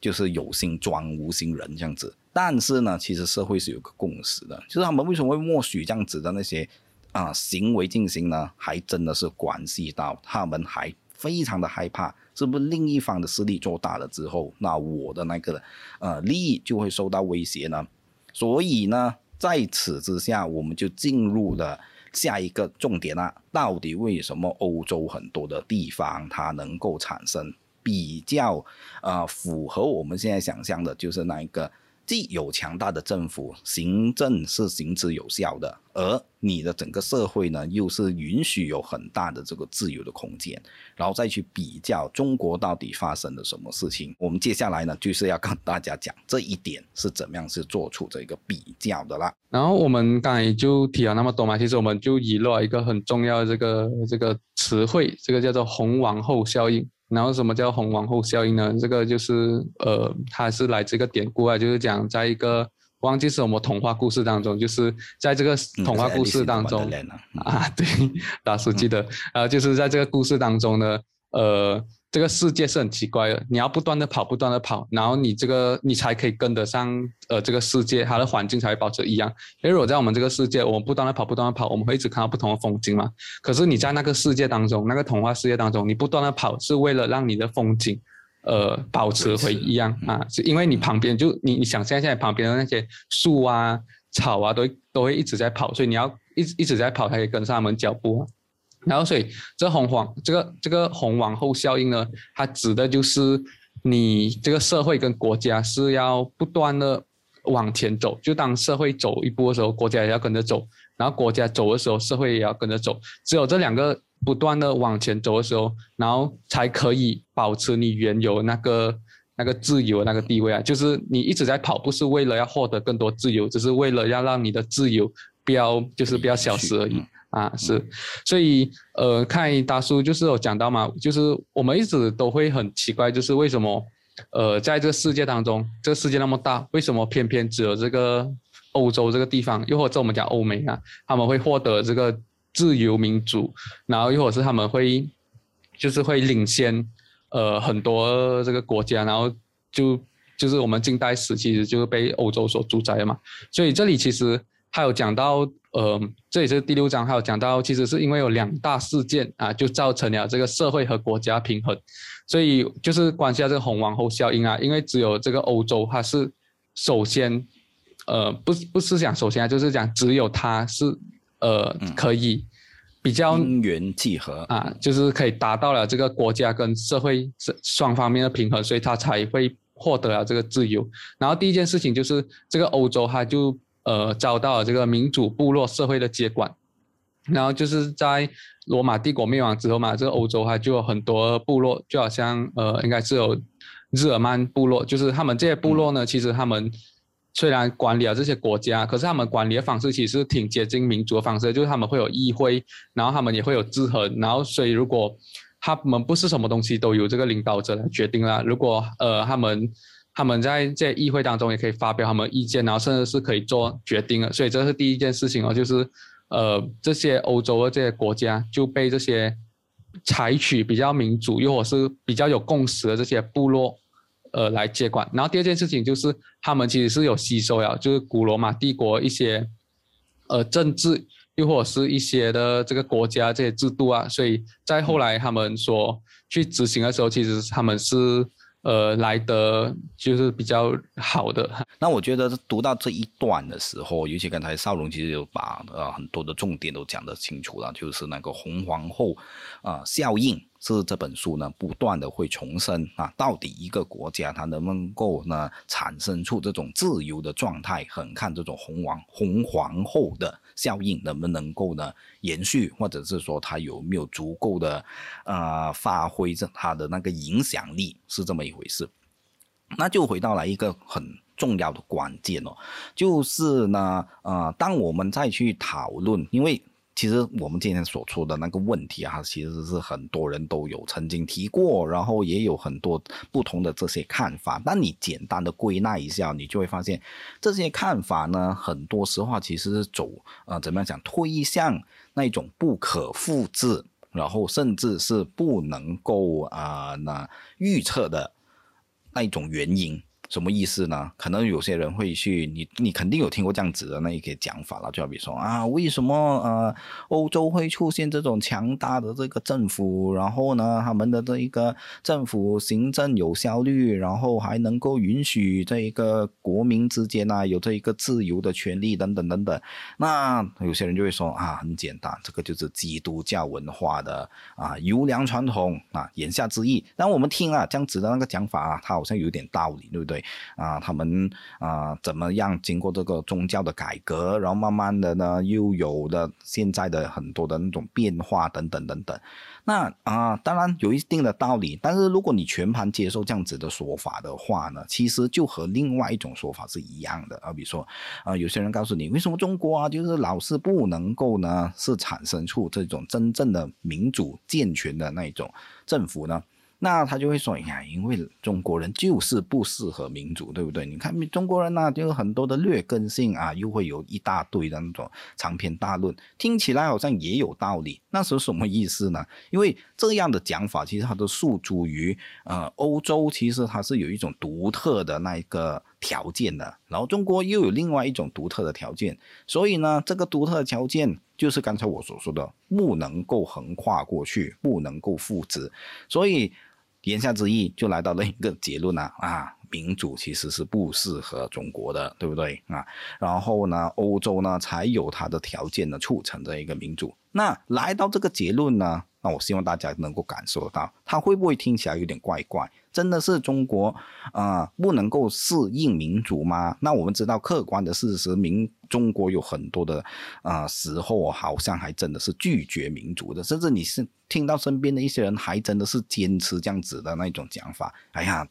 就是有心装无心人这样子。但是呢，其实社会是有个共识的，就是他们为什么会默许这样子的那些啊行为进行呢？还真的是关系到他们还非常的害怕，是不是另一方的势力做大了之后，那我的那个呃利益就会受到威胁呢？所以呢，在此之下，我们就进入了。下一个重点啊，到底为什么欧洲很多的地方它能够产生比较呃符合我们现在想象的，就是那一个。既有强大的政府，行政是行之有效的，而你的整个社会呢，又是允许有很大的这个自由的空间，然后再去比较中国到底发生了什么事情。我们接下来呢，就是要跟大家讲这一点是怎么样是做出这个比较的啦。然后我们刚才就提了那么多嘛，其实我们就遗漏了一个很重要的这个这个词汇，这个叫做红王后效应。然后什么叫红王后效应呢？这个就是呃，它是来自一个典故啊，就是讲在一个忘记是什么童话故事当中，就是在这个童话故事当中啊，对，大叔记得啊，就是在这个故事当中呢，呃。这个世界是很奇怪的，你要不断的跑，不断的跑，然后你这个你才可以跟得上，呃，这个世界它的环境才会保持一样。因为如果在我们这个世界，我们不断的跑，不断的跑，我们会一直看到不同的风景嘛。可是你在那个世界当中，那个童话世界当中，你不断的跑是为了让你的风景，呃，保持回一样啊，是因为你旁边就你你想象现在旁边的那些树啊、草啊，都都会一直在跑，所以你要一直一直在跑，才可以跟上他们脚步啊。然后，所以这红黄这个这个红王后效应呢，它指的就是你这个社会跟国家是要不断的往前走，就当社会走一步的时候，国家也要跟着走；然后国家走的时候，社会也要跟着走。只有这两个不断的往前走的时候，然后才可以保持你原有那个那个自由那个地位啊，就是你一直在跑，不是为了要获得更多自由，只是为了要让你的自由不要就是不要消失而已啊。是，所以呃，看大叔就是有讲到嘛，就是我们一直都会很奇怪，就是为什么呃，在这个世界当中，这个世界那么大，为什么偏偏只有这个欧洲这个地方，又或者我们讲欧美啊，他们会获得这个自由民主，然后又或者是他们会就是会领先。呃，很多这个国家，然后就就是我们近代史其实就是被欧洲所主宰的嘛，所以这里其实还有讲到，呃，这也是第六章，还有讲到，其实是因为有两大事件啊，就造成了这个社会和国家平衡，所以就是关系到这个红王后效应啊，因为只有这个欧洲它是首先，呃，不不是讲首先啊，就是讲只有它是呃可以。比较因缘际合啊，就是可以达到了这个国家跟社会双双方面的平衡，所以他才会获得了这个自由。然后第一件事情就是这个欧洲，它就呃遭到了这个民主部落社会的接管。然后就是在罗马帝国灭亡之后嘛，这个欧洲它就有很多部落，就好像呃应该是有日耳曼部落，就是他们这些部落呢，其实他们。虽然管理了这些国家，可是他们管理的方式其实挺接近民主的方式，就是他们会有议会，然后他们也会有制衡，然后所以如果他们不是什么东西都由这个领导者来决定啦，如果呃他们他们在这议会当中也可以发表他们意见，然后甚至是可以做决定的，所以这是第一件事情哦，就是呃这些欧洲的这些国家就被这些采取比较民主又或是比较有共识的这些部落。呃，来接管。然后第二件事情就是，他们其实是有吸收了，就是古罗马帝国一些，呃，政治又或是一些的这个国家这些制度啊，所以在后来他们所去执行的时候，其实他们是。呃，来的就是比较好的。那我觉得读到这一段的时候，尤其刚才少龙其实有把呃很多的重点都讲得清楚了，就是那个红皇后啊效应是这本书呢不断的会重申啊，到底一个国家它能不能够呢产生出这种自由的状态，很看这种红王红皇后的。效应能不能够呢延续，或者是说它有没有足够的呃发挥着它的那个影响力，是这么一回事。那就回到了一个很重要的关键哦，就是呢呃，当我们再去讨论，因为。其实我们今天所出的那个问题啊，其实是很多人都有曾经提过，然后也有很多不同的这些看法。那你简单的归纳一下，你就会发现这些看法呢，很多时候其实是走呃怎么样讲，推向那种不可复制，然后甚至是不能够啊那预测的那一种原因。什么意思呢？可能有些人会去，你你肯定有听过这样子的那一个讲法了，就好比说啊，为什么呃欧洲会出现这种强大的这个政府，然后呢他们的这一个政府行政有效率，然后还能够允许这一个国民之间呢有这一个自由的权利等等等等。那有些人就会说啊，很简单，这个就是基督教文化的啊优良传统啊，言下之意。但我们听啊这样子的那个讲法啊，它好像有点道理，对不对？啊，他们啊怎么样经过这个宗教的改革，然后慢慢的呢，又有了现在的很多的那种变化等等等等。那啊，当然有一定的道理，但是如果你全盘接受这样子的说法的话呢，其实就和另外一种说法是一样的啊。比如说啊，有些人告诉你，为什么中国啊，就是老是不能够呢，是产生出这种真正的民主健全的那种政府呢？那他就会说：“哎呀，因为中国人就是不适合民主，对不对？你看中国人呢，就有很多的劣根性啊，又会有一大堆的那种长篇大论，听起来好像也有道理。那是什么意思呢？因为这样的讲法其实它都诉诸于呃欧洲，其实它是有一种独特的那一个条件的，然后中国又有另外一种独特的条件，所以呢，这个独特的条件就是刚才我所说的，不能够横跨过去，不能够复制，所以。”言下之意就来到了一个结论了啊，民主其实是不适合中国的，对不对啊？然后呢，欧洲呢才有它的条件呢促成这一个民主。那来到这个结论呢？那我希望大家能够感受到，它会不会听起来有点怪怪？真的是中国啊不能够适应民主吗？那我们知道客观的事实，民中国有很多的啊时候，好像还真的是拒绝民主的，甚至你是听到身边的一些人还真的是坚持这样子的那种讲法。哎呀，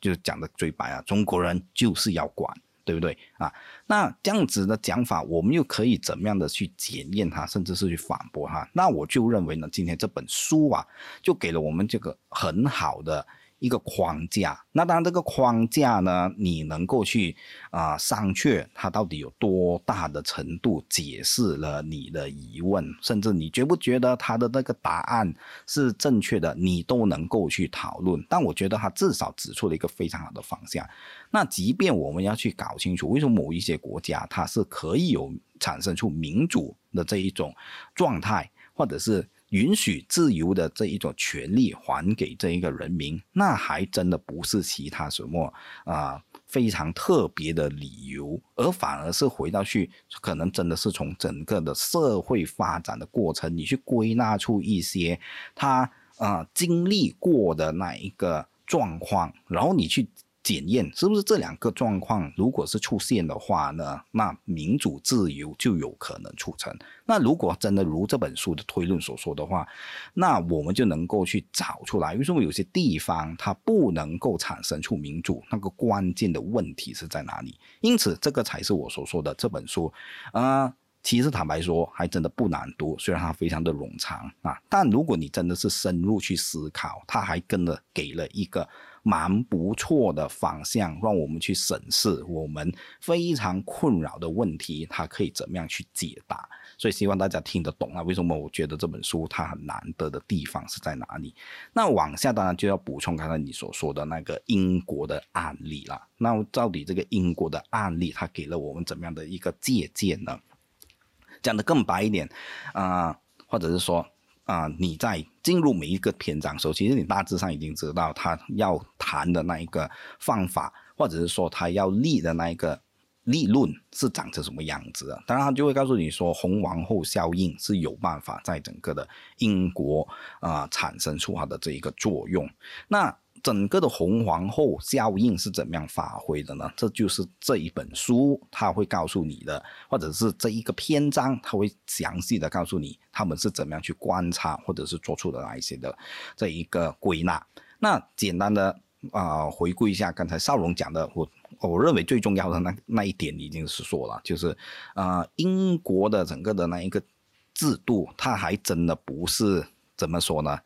就讲的最白啊，中国人就是要管。对不对啊？那这样子的讲法，我们又可以怎么样的去检验它，甚至是去反驳它？那我就认为呢，今天这本书啊，就给了我们这个很好的。一个框架，那当然这个框架呢，你能够去啊商榷它到底有多大的程度解释了你的疑问，甚至你觉不觉得它的那个答案是正确的，你都能够去讨论。但我觉得它至少指出了一个非常好的方向。那即便我们要去搞清楚为什么某一些国家它是可以有产生出民主的这一种状态，或者是。允许自由的这一种权利还给这一个人民，那还真的不是其他什么啊非常特别的理由，而反而是回到去，可能真的是从整个的社会发展的过程，你去归纳出一些他啊经历过的那一个状况，然后你去。检验是不是这两个状况，如果是出现的话呢，那民主自由就有可能促成。那如果真的如这本书的推论所说的话，那我们就能够去找出来，为什么有些地方它不能够产生出民主，那个关键的问题是在哪里？因此，这个才是我所说的这本书啊。其实坦白说，还真的不难读，虽然它非常的冗长啊，但如果你真的是深入去思考，它还跟了给了一个。蛮不错的方向，让我们去审视我们非常困扰的问题，它可以怎么样去解答？所以希望大家听得懂啊。为什么我觉得这本书它很难得的地方是在哪里？那往下当然就要补充刚才你所说的那个英国的案例了。那到底这个英国的案例，它给了我们怎么样的一个借鉴呢？讲的更白一点啊，或者是说。啊，你在进入每一个篇章的时候，其实你大致上已经知道他要谈的那一个方法，或者是说他要立的那一个立论是长成什么样子的。当然，他就会告诉你说，红王后效应是有办法在整个的英国啊产生出它的这一个作用。那整个的红皇后效应是怎么样发挥的呢？这就是这一本书他会告诉你的，或者是这一个篇章他会详细的告诉你他们是怎么样去观察，或者是做出的那一些的这一个归纳。那简单的啊回顾一下刚才少龙讲的，我我认为最重要的那那一点已经是说了，就是啊英国的整个的那一个制度，它还真的不是怎么说呢？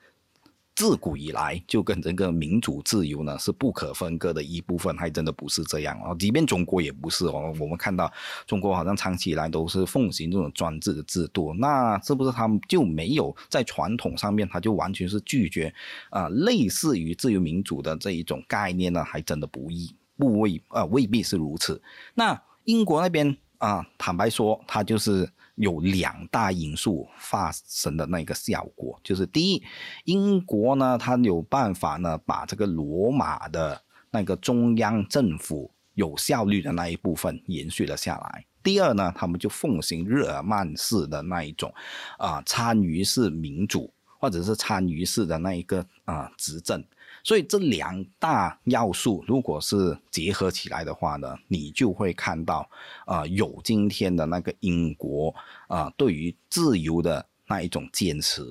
自古以来就跟这个民主自由呢是不可分割的一部分，还真的不是这样哦。即便中国也不是哦。我们看到中国好像长期以来都是奉行这种专制的制度，那是不是他们就没有在传统上面他就完全是拒绝啊？类似于自由民主的这一种概念呢？还真的不易不未啊未必是如此。那英国那边啊，坦白说，他就是。有两大因素发生的那个效果，就是第一，英国呢，它有办法呢，把这个罗马的那个中央政府有效率的那一部分延续了下来；第二呢，他们就奉行日耳曼式的那一种啊参与式民主，或者是参与式的那一个啊执政。所以这两大要素，如果是结合起来的话呢，你就会看到，啊，有今天的那个英国啊，对于自由的那一种坚持。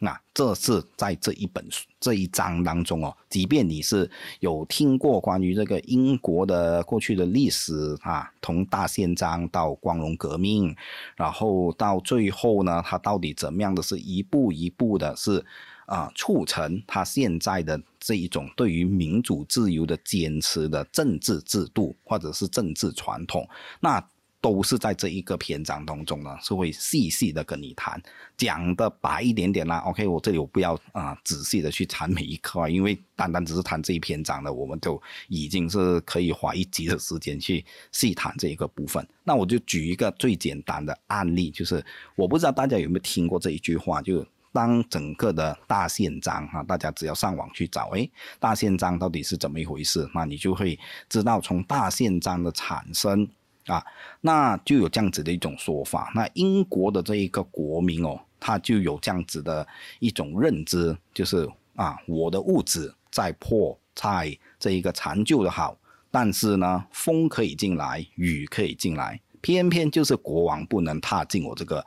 那这是在这一本书这一章当中哦，即便你是有听过关于这个英国的过去的历史啊，从大宪章到光荣革命，然后到最后呢，它到底怎么样的是一步一步的是。啊，促成他现在的这一种对于民主自由的坚持的政治制度，或者是政治传统，那都是在这一个篇章当中呢，是会细细的跟你谈，讲的白一点点啦。OK，我这里我不要啊仔细的去谈每一块，因为单单只是谈这一篇章的，我们就已经是可以花一集的时间去细谈这一个部分。那我就举一个最简单的案例，就是我不知道大家有没有听过这一句话，就。当整个的大宪章哈，大家只要上网去找，哎，大宪章到底是怎么一回事？那你就会知道，从大宪章的产生啊，那就有这样子的一种说法。那英国的这一个国民哦，他就有这样子的一种认知，就是啊，我的屋子再破再这一个残旧的好，但是呢，风可以进来，雨可以进来，偏偏就是国王不能踏进我这个。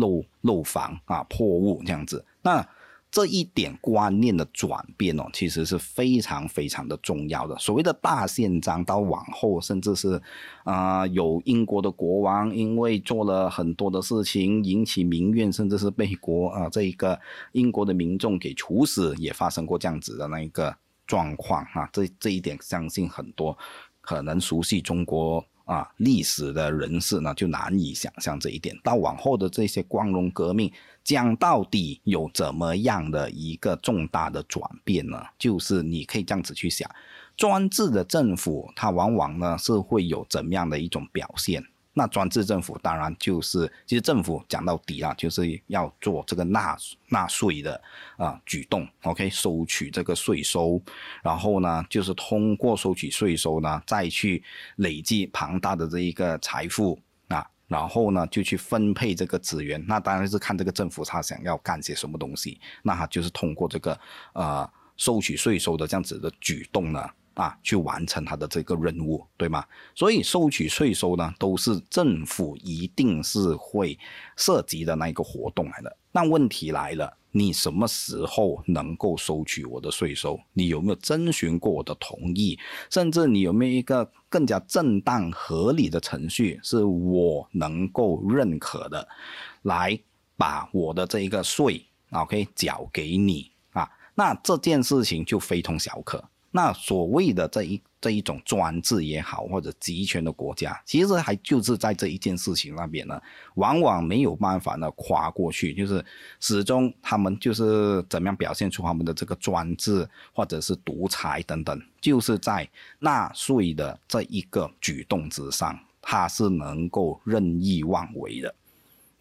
漏漏房啊，破屋这样子，那这一点观念的转变哦，其实是非常非常的重要的。所谓的大宪章到往后，甚至是啊，有英国的国王因为做了很多的事情引起民怨，甚至是被国啊这一个英国的民众给处死，也发生过这样子的那一个状况啊。这这一点，相信很多可能熟悉中国。啊，历史的人士呢，就难以想象这一点。到往后的这些光荣革命，讲到底有怎么样的一个重大的转变呢？就是你可以这样子去想，专制的政府，它往往呢是会有怎么样的一种表现？那专制政府当然就是，其实政府讲到底啊，就是要做这个纳纳税的啊举动，OK，收取这个税收，然后呢，就是通过收取税收呢，再去累积庞大的这一个财富啊，然后呢，就去分配这个资源。那当然是看这个政府他想要干些什么东西，那他就是通过这个呃收取税收的这样子的举动呢。啊，去完成他的这个任务，对吗？所以收取税收呢，都是政府一定是会涉及的那一个活动来的。那问题来了，你什么时候能够收取我的税收？你有没有征询过我的同意？甚至你有没有一个更加正当合理的程序，是我能够认可的，来把我的这一个税，OK，缴给你啊？那这件事情就非同小可。那所谓的这一这一种专制也好，或者集权的国家，其实还就是在这一件事情那边呢，往往没有办法呢跨过去，就是始终他们就是怎么样表现出他们的这个专制或者是独裁等等，就是在纳税的这一个举动之上，他是能够任意妄为的。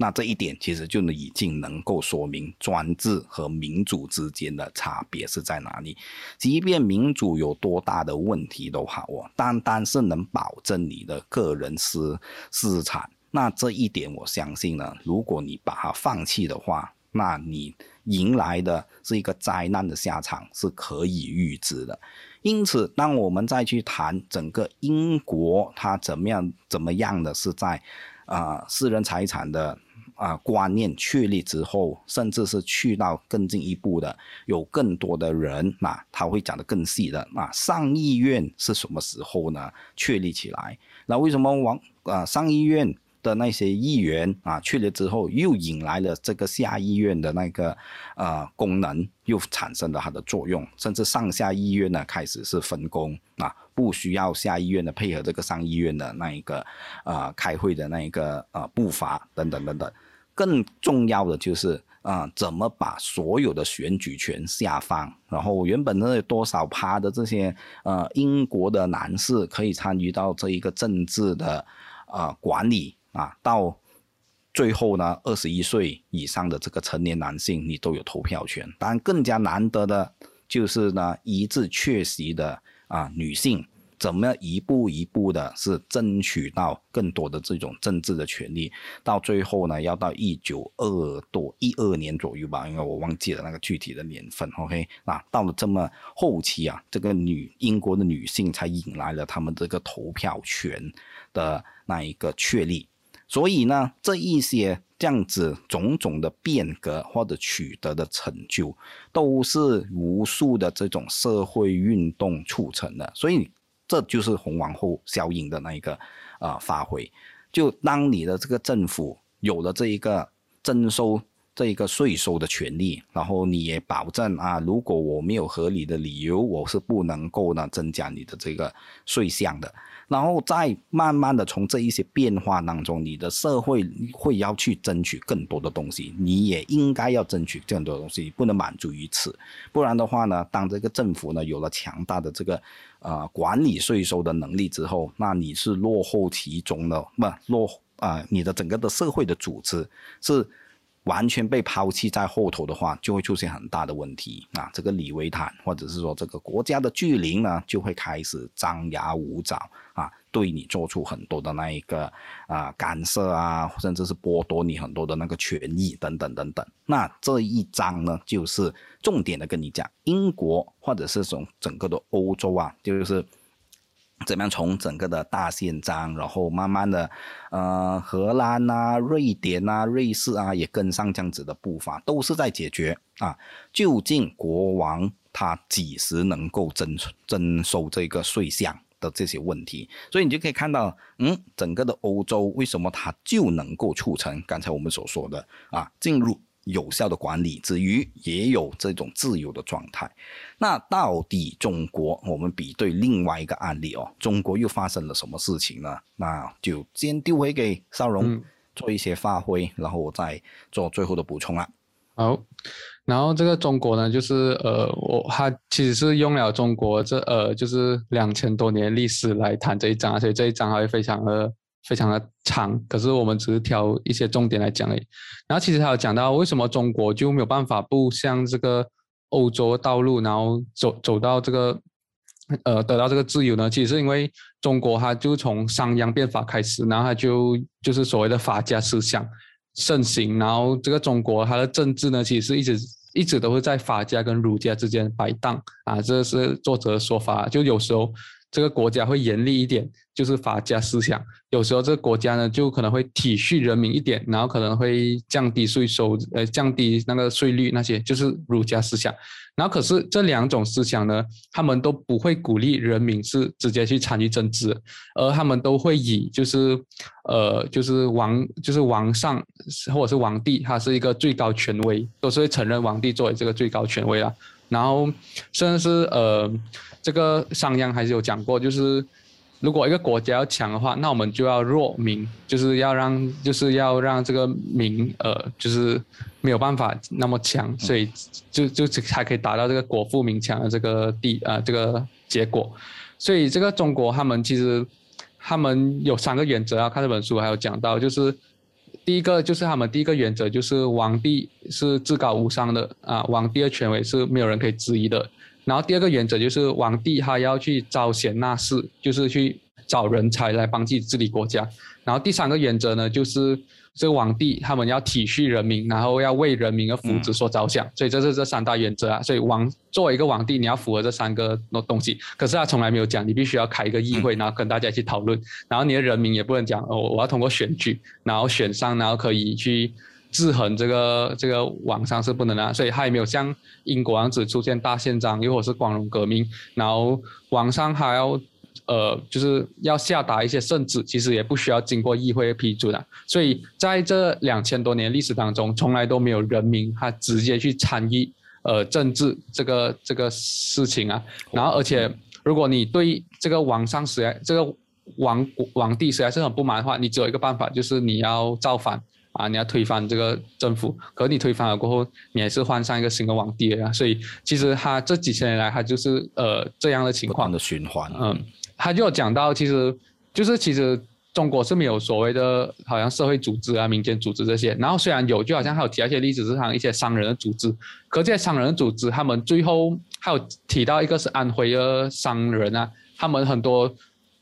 那这一点其实就已经能够说明专制和民主之间的差别是在哪里。即便民主有多大的问题都好哦，单单是能保证你的个人私私产，那这一点我相信呢，如果你把它放弃的话，那你迎来的是一个灾难的下场是可以预知的。因此，当我们再去谈整个英国它怎么样怎么样的是在啊私人财产的。啊，观念确立之后，甚至是去到更进一步的，有更多的人，啊他会讲得更细的。那上议院是什么时候呢？确立起来，那为什么王啊上议院的那些议员啊去了之后，又引来了这个下议院的那个呃功能，又产生了它的作用，甚至上下议院呢开始是分工啊，不需要下议院的配合这个上议院的那一个呃开会的那一个呃步伐等等等等。更重要的就是啊，怎么把所有的选举权下放？然后原本呢有多少趴的这些呃英国的男士可以参与到这一个政治的呃管理啊？到最后呢，二十一岁以上的这个成年男性你都有投票权。当然，更加难得的就是呢一致缺席的啊女性。怎么样一步一步的是争取到更多的这种政治的权利，到最后呢，要到一九二多一二年左右吧，因为我忘记了那个具体的年份。OK，那到了这么后期啊，这个女英国的女性才引来了他们这个投票权的那一个确立。所以呢，这一些这样子种种的变革或者取得的成就，都是无数的这种社会运动促成的。所以。这就是红皇后效应的那一个呃发挥，就当你的这个政府有了这一个征收这一个税收的权利，然后你也保证啊，如果我没有合理的理由，我是不能够呢增加你的这个税项的。然后再慢慢的从这一些变化当中，你的社会会要去争取更多的东西，你也应该要争取更多的东西，不能满足于此，不然的话呢，当这个政府呢有了强大的这个呃管理税收的能力之后，那你是落后其中的，不落啊，你的整个的社会的组织是。完全被抛弃在后头的话，就会出现很大的问题啊！这个李维坦，或者是说这个国家的巨灵呢，就会开始张牙舞爪啊，对你做出很多的那一个啊干涉啊，甚至是剥夺你很多的那个权益等等等等。那这一章呢，就是重点的跟你讲，英国或者是从整个的欧洲啊，就是怎么样从整个的大宪章，然后慢慢的，呃，荷兰啊、瑞典啊、瑞士啊也跟上这样子的步伐，都是在解决啊，究竟国王他几时能够征征收这个税项的这些问题，所以你就可以看到，嗯，整个的欧洲为什么它就能够促成刚才我们所说的啊，进入。有效的管理之余，也有这种自由的状态。那到底中国，我们比对另外一个案例哦，中国又发生了什么事情呢？那就先丢回给邵荣做一些发挥，然后我再做最后的补充了。好，然后这个中国呢，就是呃，我他其实是用了中国这呃，就是两千多年历史来谈这一章，而且这一章还非常的。非常的长，可是我们只是挑一些重点来讲而已。然后其实还有讲到为什么中国就没有办法步向这个欧洲道路，然后走走到这个呃得到这个自由呢？其实是因为中国它就从商鞅变法开始，然后它就就是所谓的法家思想盛行，然后这个中国它的政治呢，其实一直一直都是在法家跟儒家之间摆荡啊，这是作者的说法，就有时候。这个国家会严厉一点，就是法家思想。有时候这个国家呢，就可能会体恤人民一点，然后可能会降低税收，呃，降低那个税率那些，就是儒家思想。然后可是这两种思想呢，他们都不会鼓励人民是直接去参与政治，而他们都会以就是，呃，就是王，就是王上或者是皇帝，他是一个最高权威，都是会承认皇帝作为这个最高权威啊。然后甚至是呃。这个商鞅还是有讲过，就是如果一个国家要强的话，那我们就要弱民，就是要让就是要让这个民呃就是没有办法那么强，所以就就才可以达到这个国富民强的这个地啊这个结果。所以这个中国他们其实他们有三个原则啊，看这本书还有讲到，就是第一个就是他们第一个原则就是皇帝是至高无上的啊，皇帝的权威是没有人可以质疑的。然后第二个原则就是皇帝他要去招贤纳士，就是去找人才来帮自己治理国家。然后第三个原则呢，就是这个皇帝他们要体恤人民，然后要为人民的福祉所着想。所以这是这三大原则啊。所以王作为一个皇帝，你要符合这三个东西。可是他从来没有讲，你必须要开一个议会，然后跟大家一起讨论。然后你的人民也不能讲哦，我要通过选举，然后选上，然后可以去。制衡这个这个网上是不能的，所以他也没有像英国样子出现大宪章，又或是光荣革命，然后网上还要呃就是要下达一些圣旨，其实也不需要经过议会批准的。所以在这两千多年历史当中，从来都没有人民他直接去参与呃政治这个这个事情啊。然后而且如果你对这个网上实在这个王王帝实在是很不满的话，你只有一个办法，就是你要造反。啊，你要推翻这个政府，可你推翻了过后，你还是换上一个新的皇帝啊。所以其实他这几千年来，他就是呃这样的情况的循环。嗯，他就有讲到，其实就是其实中国是没有所谓的，好像社会组织啊、民间组织这些。然后虽然有，就好像还有提到一些例子，是像一些商人的组织。可这些商人的组织，他们最后还有提到一个是安徽的商人啊，他们很多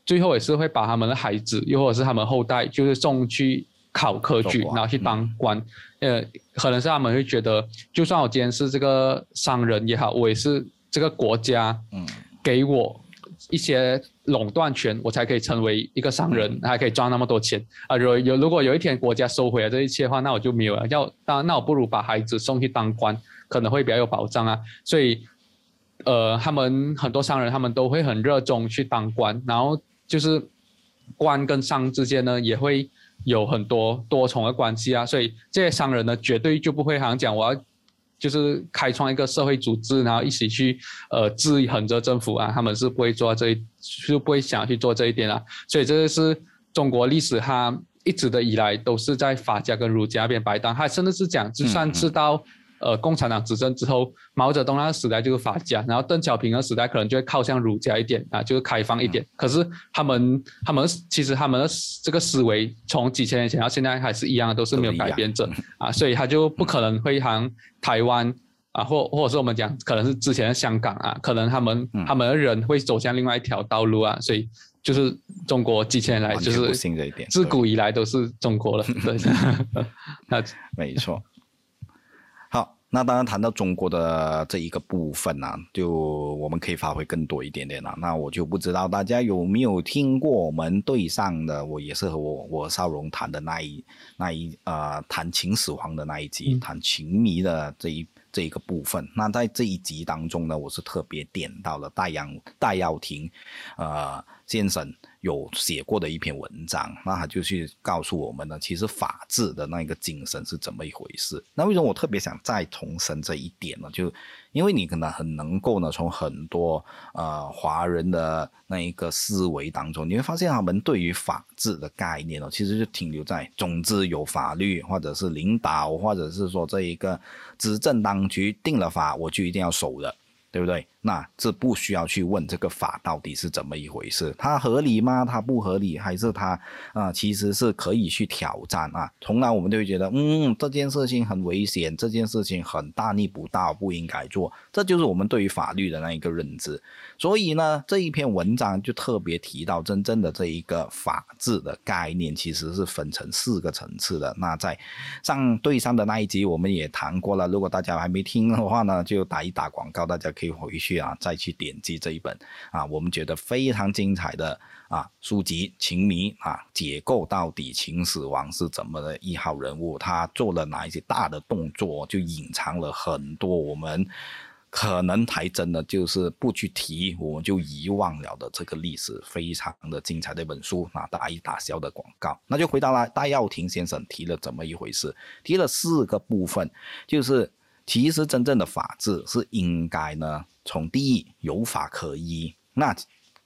最后也是会把他们的孩子，又或者是他们后代，就是送去。考科举，然后去当官，呃，可能是他们会觉得，就算我今天是这个商人也好，我也是这个国家，嗯，给我一些垄断权，我才可以成为一个商人，还可以赚那么多钱啊。有有，如果有一天国家收回了这一切的话，那我就没有了。要当那我不如把孩子送去当官，可能会比较有保障啊。所以，呃，他们很多商人，他们都会很热衷去当官，然后就是官跟商之间呢，也会。有很多多重的关系啊，所以这些商人呢，绝对就不会好像讲我要就是开创一个社会组织，然后一起去呃制衡着政府啊，他们是不会做这一，就不会想去做这一点啊。所以这个是中国历史，它一直的以来都是在法家跟儒家边摆荡，它甚至是讲，就算是到。呃，共产党执政之后，毛泽东那个时代就是法家，然后邓小平的时代可能就会靠向儒家一点啊，就是开放一点。可是他们，他们其实他们的这个思维从几千年前到现在还是一样的，都是没有改变着啊，所以他就不可能会像台湾啊，或或者是我们讲，可能是之前的香港啊，可能他们他们的人会走向另外一条道路啊，所以就是中国几千年来就是自古以来都是中国了，对，那没错。那当然谈到中国的这一个部分呢，就我们可以发挥更多一点点了。那我就不知道大家有没有听过我们对上的，我也是和我我少荣谈的那一那一呃谈秦始皇的那一集，谈秦迷的这一这一个部分。那在这一集当中呢，我是特别点到了戴阳戴耀廷，呃先生。有写过的一篇文章，那他就去告诉我们呢，其实法治的那个精神是怎么一回事。那为什么我特别想再重申这一点呢？就因为你可能很能够呢，从很多呃华人的那一个思维当中，你会发现他们对于法治的概念呢，其实就停留在总之有法律，或者是领导，或者是说这一个执政当局定了法，我就一定要守的。对不对？那这不需要去问这个法到底是怎么一回事，它合理吗？它不合理，还是它啊，其实是可以去挑战啊。从来我们就会觉得，嗯，这件事情很危险，这件事情很大逆不道，不应该做。这就是我们对于法律的那一个认知。所以呢，这一篇文章就特别提到，真正的这一个法治的概念，其实是分成四个层次的。那在上对上的那一集，我们也谈过了。如果大家还没听的话呢，就打一打广告，大家。可以回去去啊，再去点击这一本啊，我们觉得非常精彩的啊书籍《秦迷》啊，解构到底秦始皇是怎么的一号人物，他做了哪一些大的动作，就隐藏了很多我们可能还真的就是不去提，我们就遗忘了的这个历史，非常的精彩的一本书啊，打一打小的广告，那就回到了戴耀廷先生提了怎么一回事，提了四个部分，就是。其实真正的法治是应该呢，从第一有法可依。那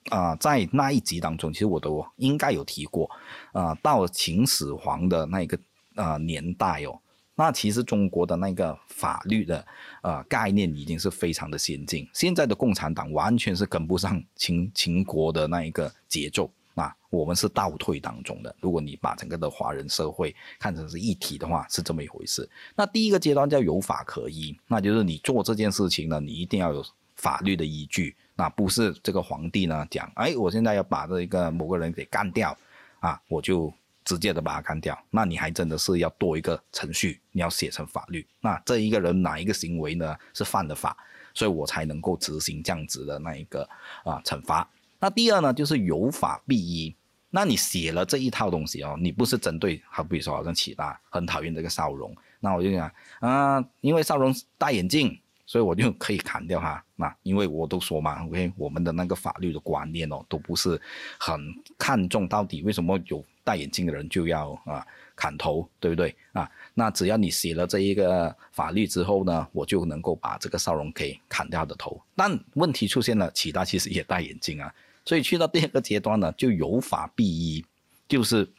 啊，在那一集当中，其实我都应该有提过。啊，到秦始皇的那个呃年代哦，那其实中国的那个法律的呃概念已经是非常的先进。现在的共产党完全是跟不上秦秦国的那一个节奏。那我们是倒退当中的。如果你把整个的华人社会看成是一体的话，是这么一回事。那第一个阶段叫有法可依，那就是你做这件事情呢，你一定要有法律的依据。那不是这个皇帝呢讲，哎，我现在要把这一个某个人给干掉，啊，我就直接的把他干掉。那你还真的是要多一个程序，你要写成法律。那这一个人哪一个行为呢是犯了法，所以我才能够执行这样子的那一个啊惩罚。那第二呢，就是有法必依。那你写了这一套东西哦，你不是针对，好比说好像启大很讨厌这个少荣，那我就讲啊，因为少荣戴眼镜，所以我就可以砍掉他。那因为我都说嘛，OK，我们的那个法律的观念哦，都不是很看重到底为什么有戴眼镜的人就要啊砍头，对不对啊？那只要你写了这一个法律之后呢，我就能够把这个少荣给砍掉的头。但问题出现了，启大其实也戴眼镜啊。所以去到第二个阶段呢，就有法必依，就是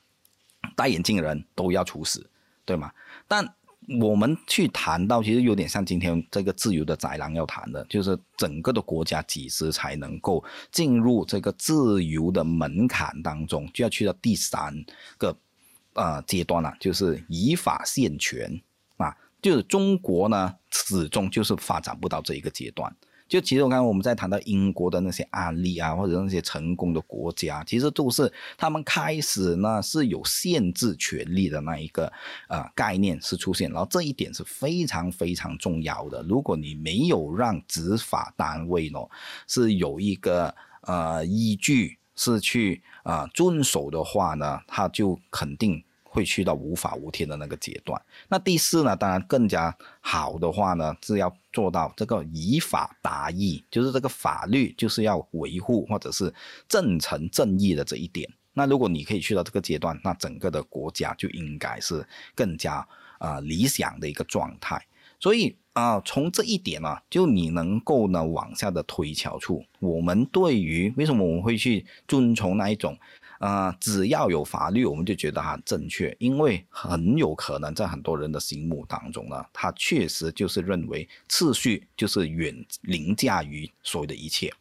戴眼镜的人都要处死，对吗？但我们去谈到，其实有点像今天这个自由的宅狼要谈的，就是整个的国家几时才能够进入这个自由的门槛当中，就要去到第三个呃阶段了，就是以法限权啊，就是中国呢始终就是发展不到这一个阶段。就其实我刚刚我们在谈到英国的那些案例啊，或者那些成功的国家，其实都是他们开始呢是有限制权利的那一个呃概念是出现，然后这一点是非常非常重要的。如果你没有让执法单位呢是有一个呃依据是去啊遵守的话呢，他就肯定。会去到无法无天的那个阶段。那第四呢？当然更加好的话呢，是要做到这个以法达义，就是这个法律就是要维护或者是正诚正义的这一点。那如果你可以去到这个阶段，那整个的国家就应该是更加啊理想的一个状态。所以啊，从这一点呢，就你能够呢往下的推敲出，我们对于为什么我们会去遵从那一种。啊，只要有法律，我们就觉得它正确，因为很有可能在很多人的心目当中呢，他确实就是认为次序就是远凌驾于所有的一切。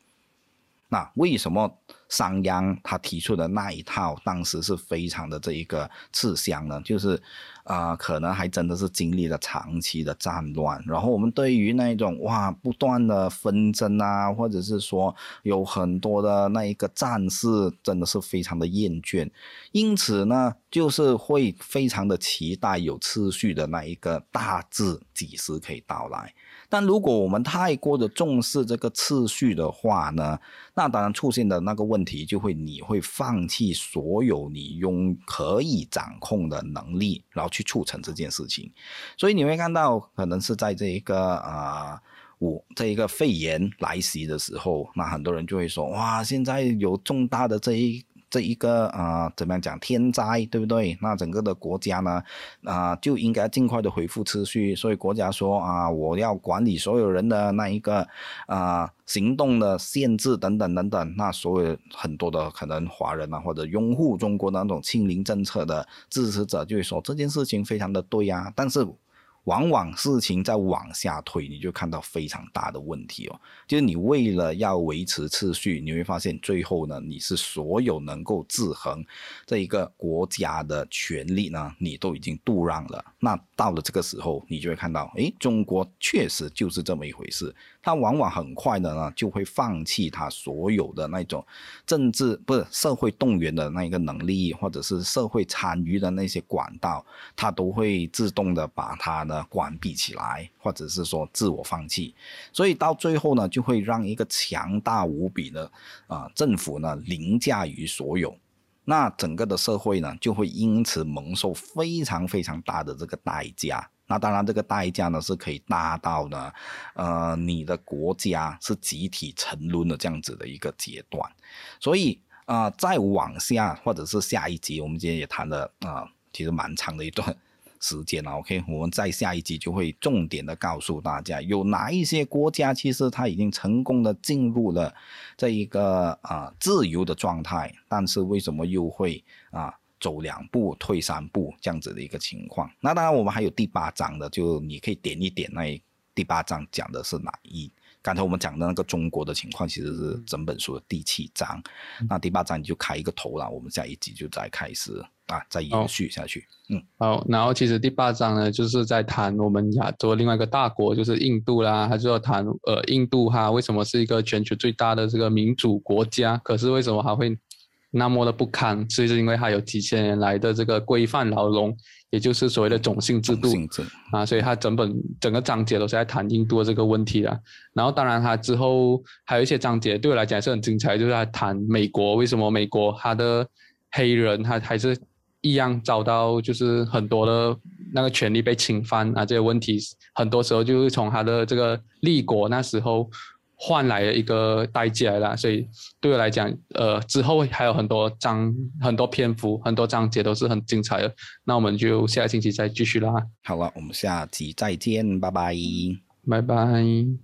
那为什么商鞅他提出的那一套当时是非常的这一个吃香呢？就是啊，可能还真的是经历了长期的战乱，然后我们对于那一种哇不断的纷争啊，或者是说有很多的那一个战事，真的是非常的厌倦，因此呢，就是会非常的期待有次序的那一个大致几时可以到来。但如果我们太过的重视这个次序的话呢，那当然出现的那个问题就会，你会放弃所有你拥可以掌控的能力，然后去促成这件事情。所以你会看到，可能是在这一个啊，我这一个肺炎来袭的时候，那很多人就会说，哇，现在有重大的这一。这一个啊，怎么样讲天灾，对不对？那整个的国家呢，啊，就应该尽快的恢复秩序。所以国家说啊，我要管理所有人的那一个啊行动的限制等等等等。那所有很多的可能华人啊，或者拥护中国的那种清零政策的支持者，就会说这件事情非常的对呀，但是。往往事情在往下推，你就看到非常大的问题哦。就是你为了要维持秩序，你会发现最后呢，你是所有能够制衡这一个国家的权利呢，你都已经度让了。那到了这个时候，你就会看到，诶，中国确实就是这么一回事。他往往很快的呢，就会放弃他所有的那种政治不是社会动员的那一个能力，或者是社会参与的那些管道，他都会自动的把它呢关闭起来，或者是说自我放弃。所以到最后呢，就会让一个强大无比的啊政府呢凌驾于所有，那整个的社会呢就会因此蒙受非常非常大的这个代价。那当然，这个代价呢是可以大到呢，呃，你的国家是集体沉沦的这样子的一个阶段。所以啊，再往下或者是下一集，我们今天也谈了啊，其实蛮长的一段时间了。OK，我们在下一集就会重点的告诉大家，有哪一些国家其实它已经成功的进入了这一个啊自由的状态，但是为什么又会啊？走两步退三步这样子的一个情况，那当然我们还有第八章的，就你可以点一点那第八章讲的是哪一？刚才我们讲的那个中国的情况，其实是整本书的第七章，那第八章你就开一个头了，我们下一集就再开始啊，再延续下去。嗯，好，然后其实第八章呢，就是在谈我们亚洲另外一个大国，就是印度啦，他就要谈呃印度哈为什么是一个全球最大的这个民主国家，可是为什么还会？那么的不堪，其实是因为它有几千年来的这个规范牢笼，也就是所谓的种姓制度啊，所以它整本整个章节都是在谈印度的这个问题的。然后当然它之后还有一些章节对我来讲是很精彩，就是在谈美国为什么美国它的黑人他还是一样遭到就是很多的那个权利被侵犯啊这些问题，很多时候就是从他的这个立国那时候。换来了一个代价啦，所以对我来讲，呃，之后还有很多章、很多篇幅、很多章节都是很精彩的。那我们就下个星期再继续啦。好了，我们下期再见，拜拜，拜拜。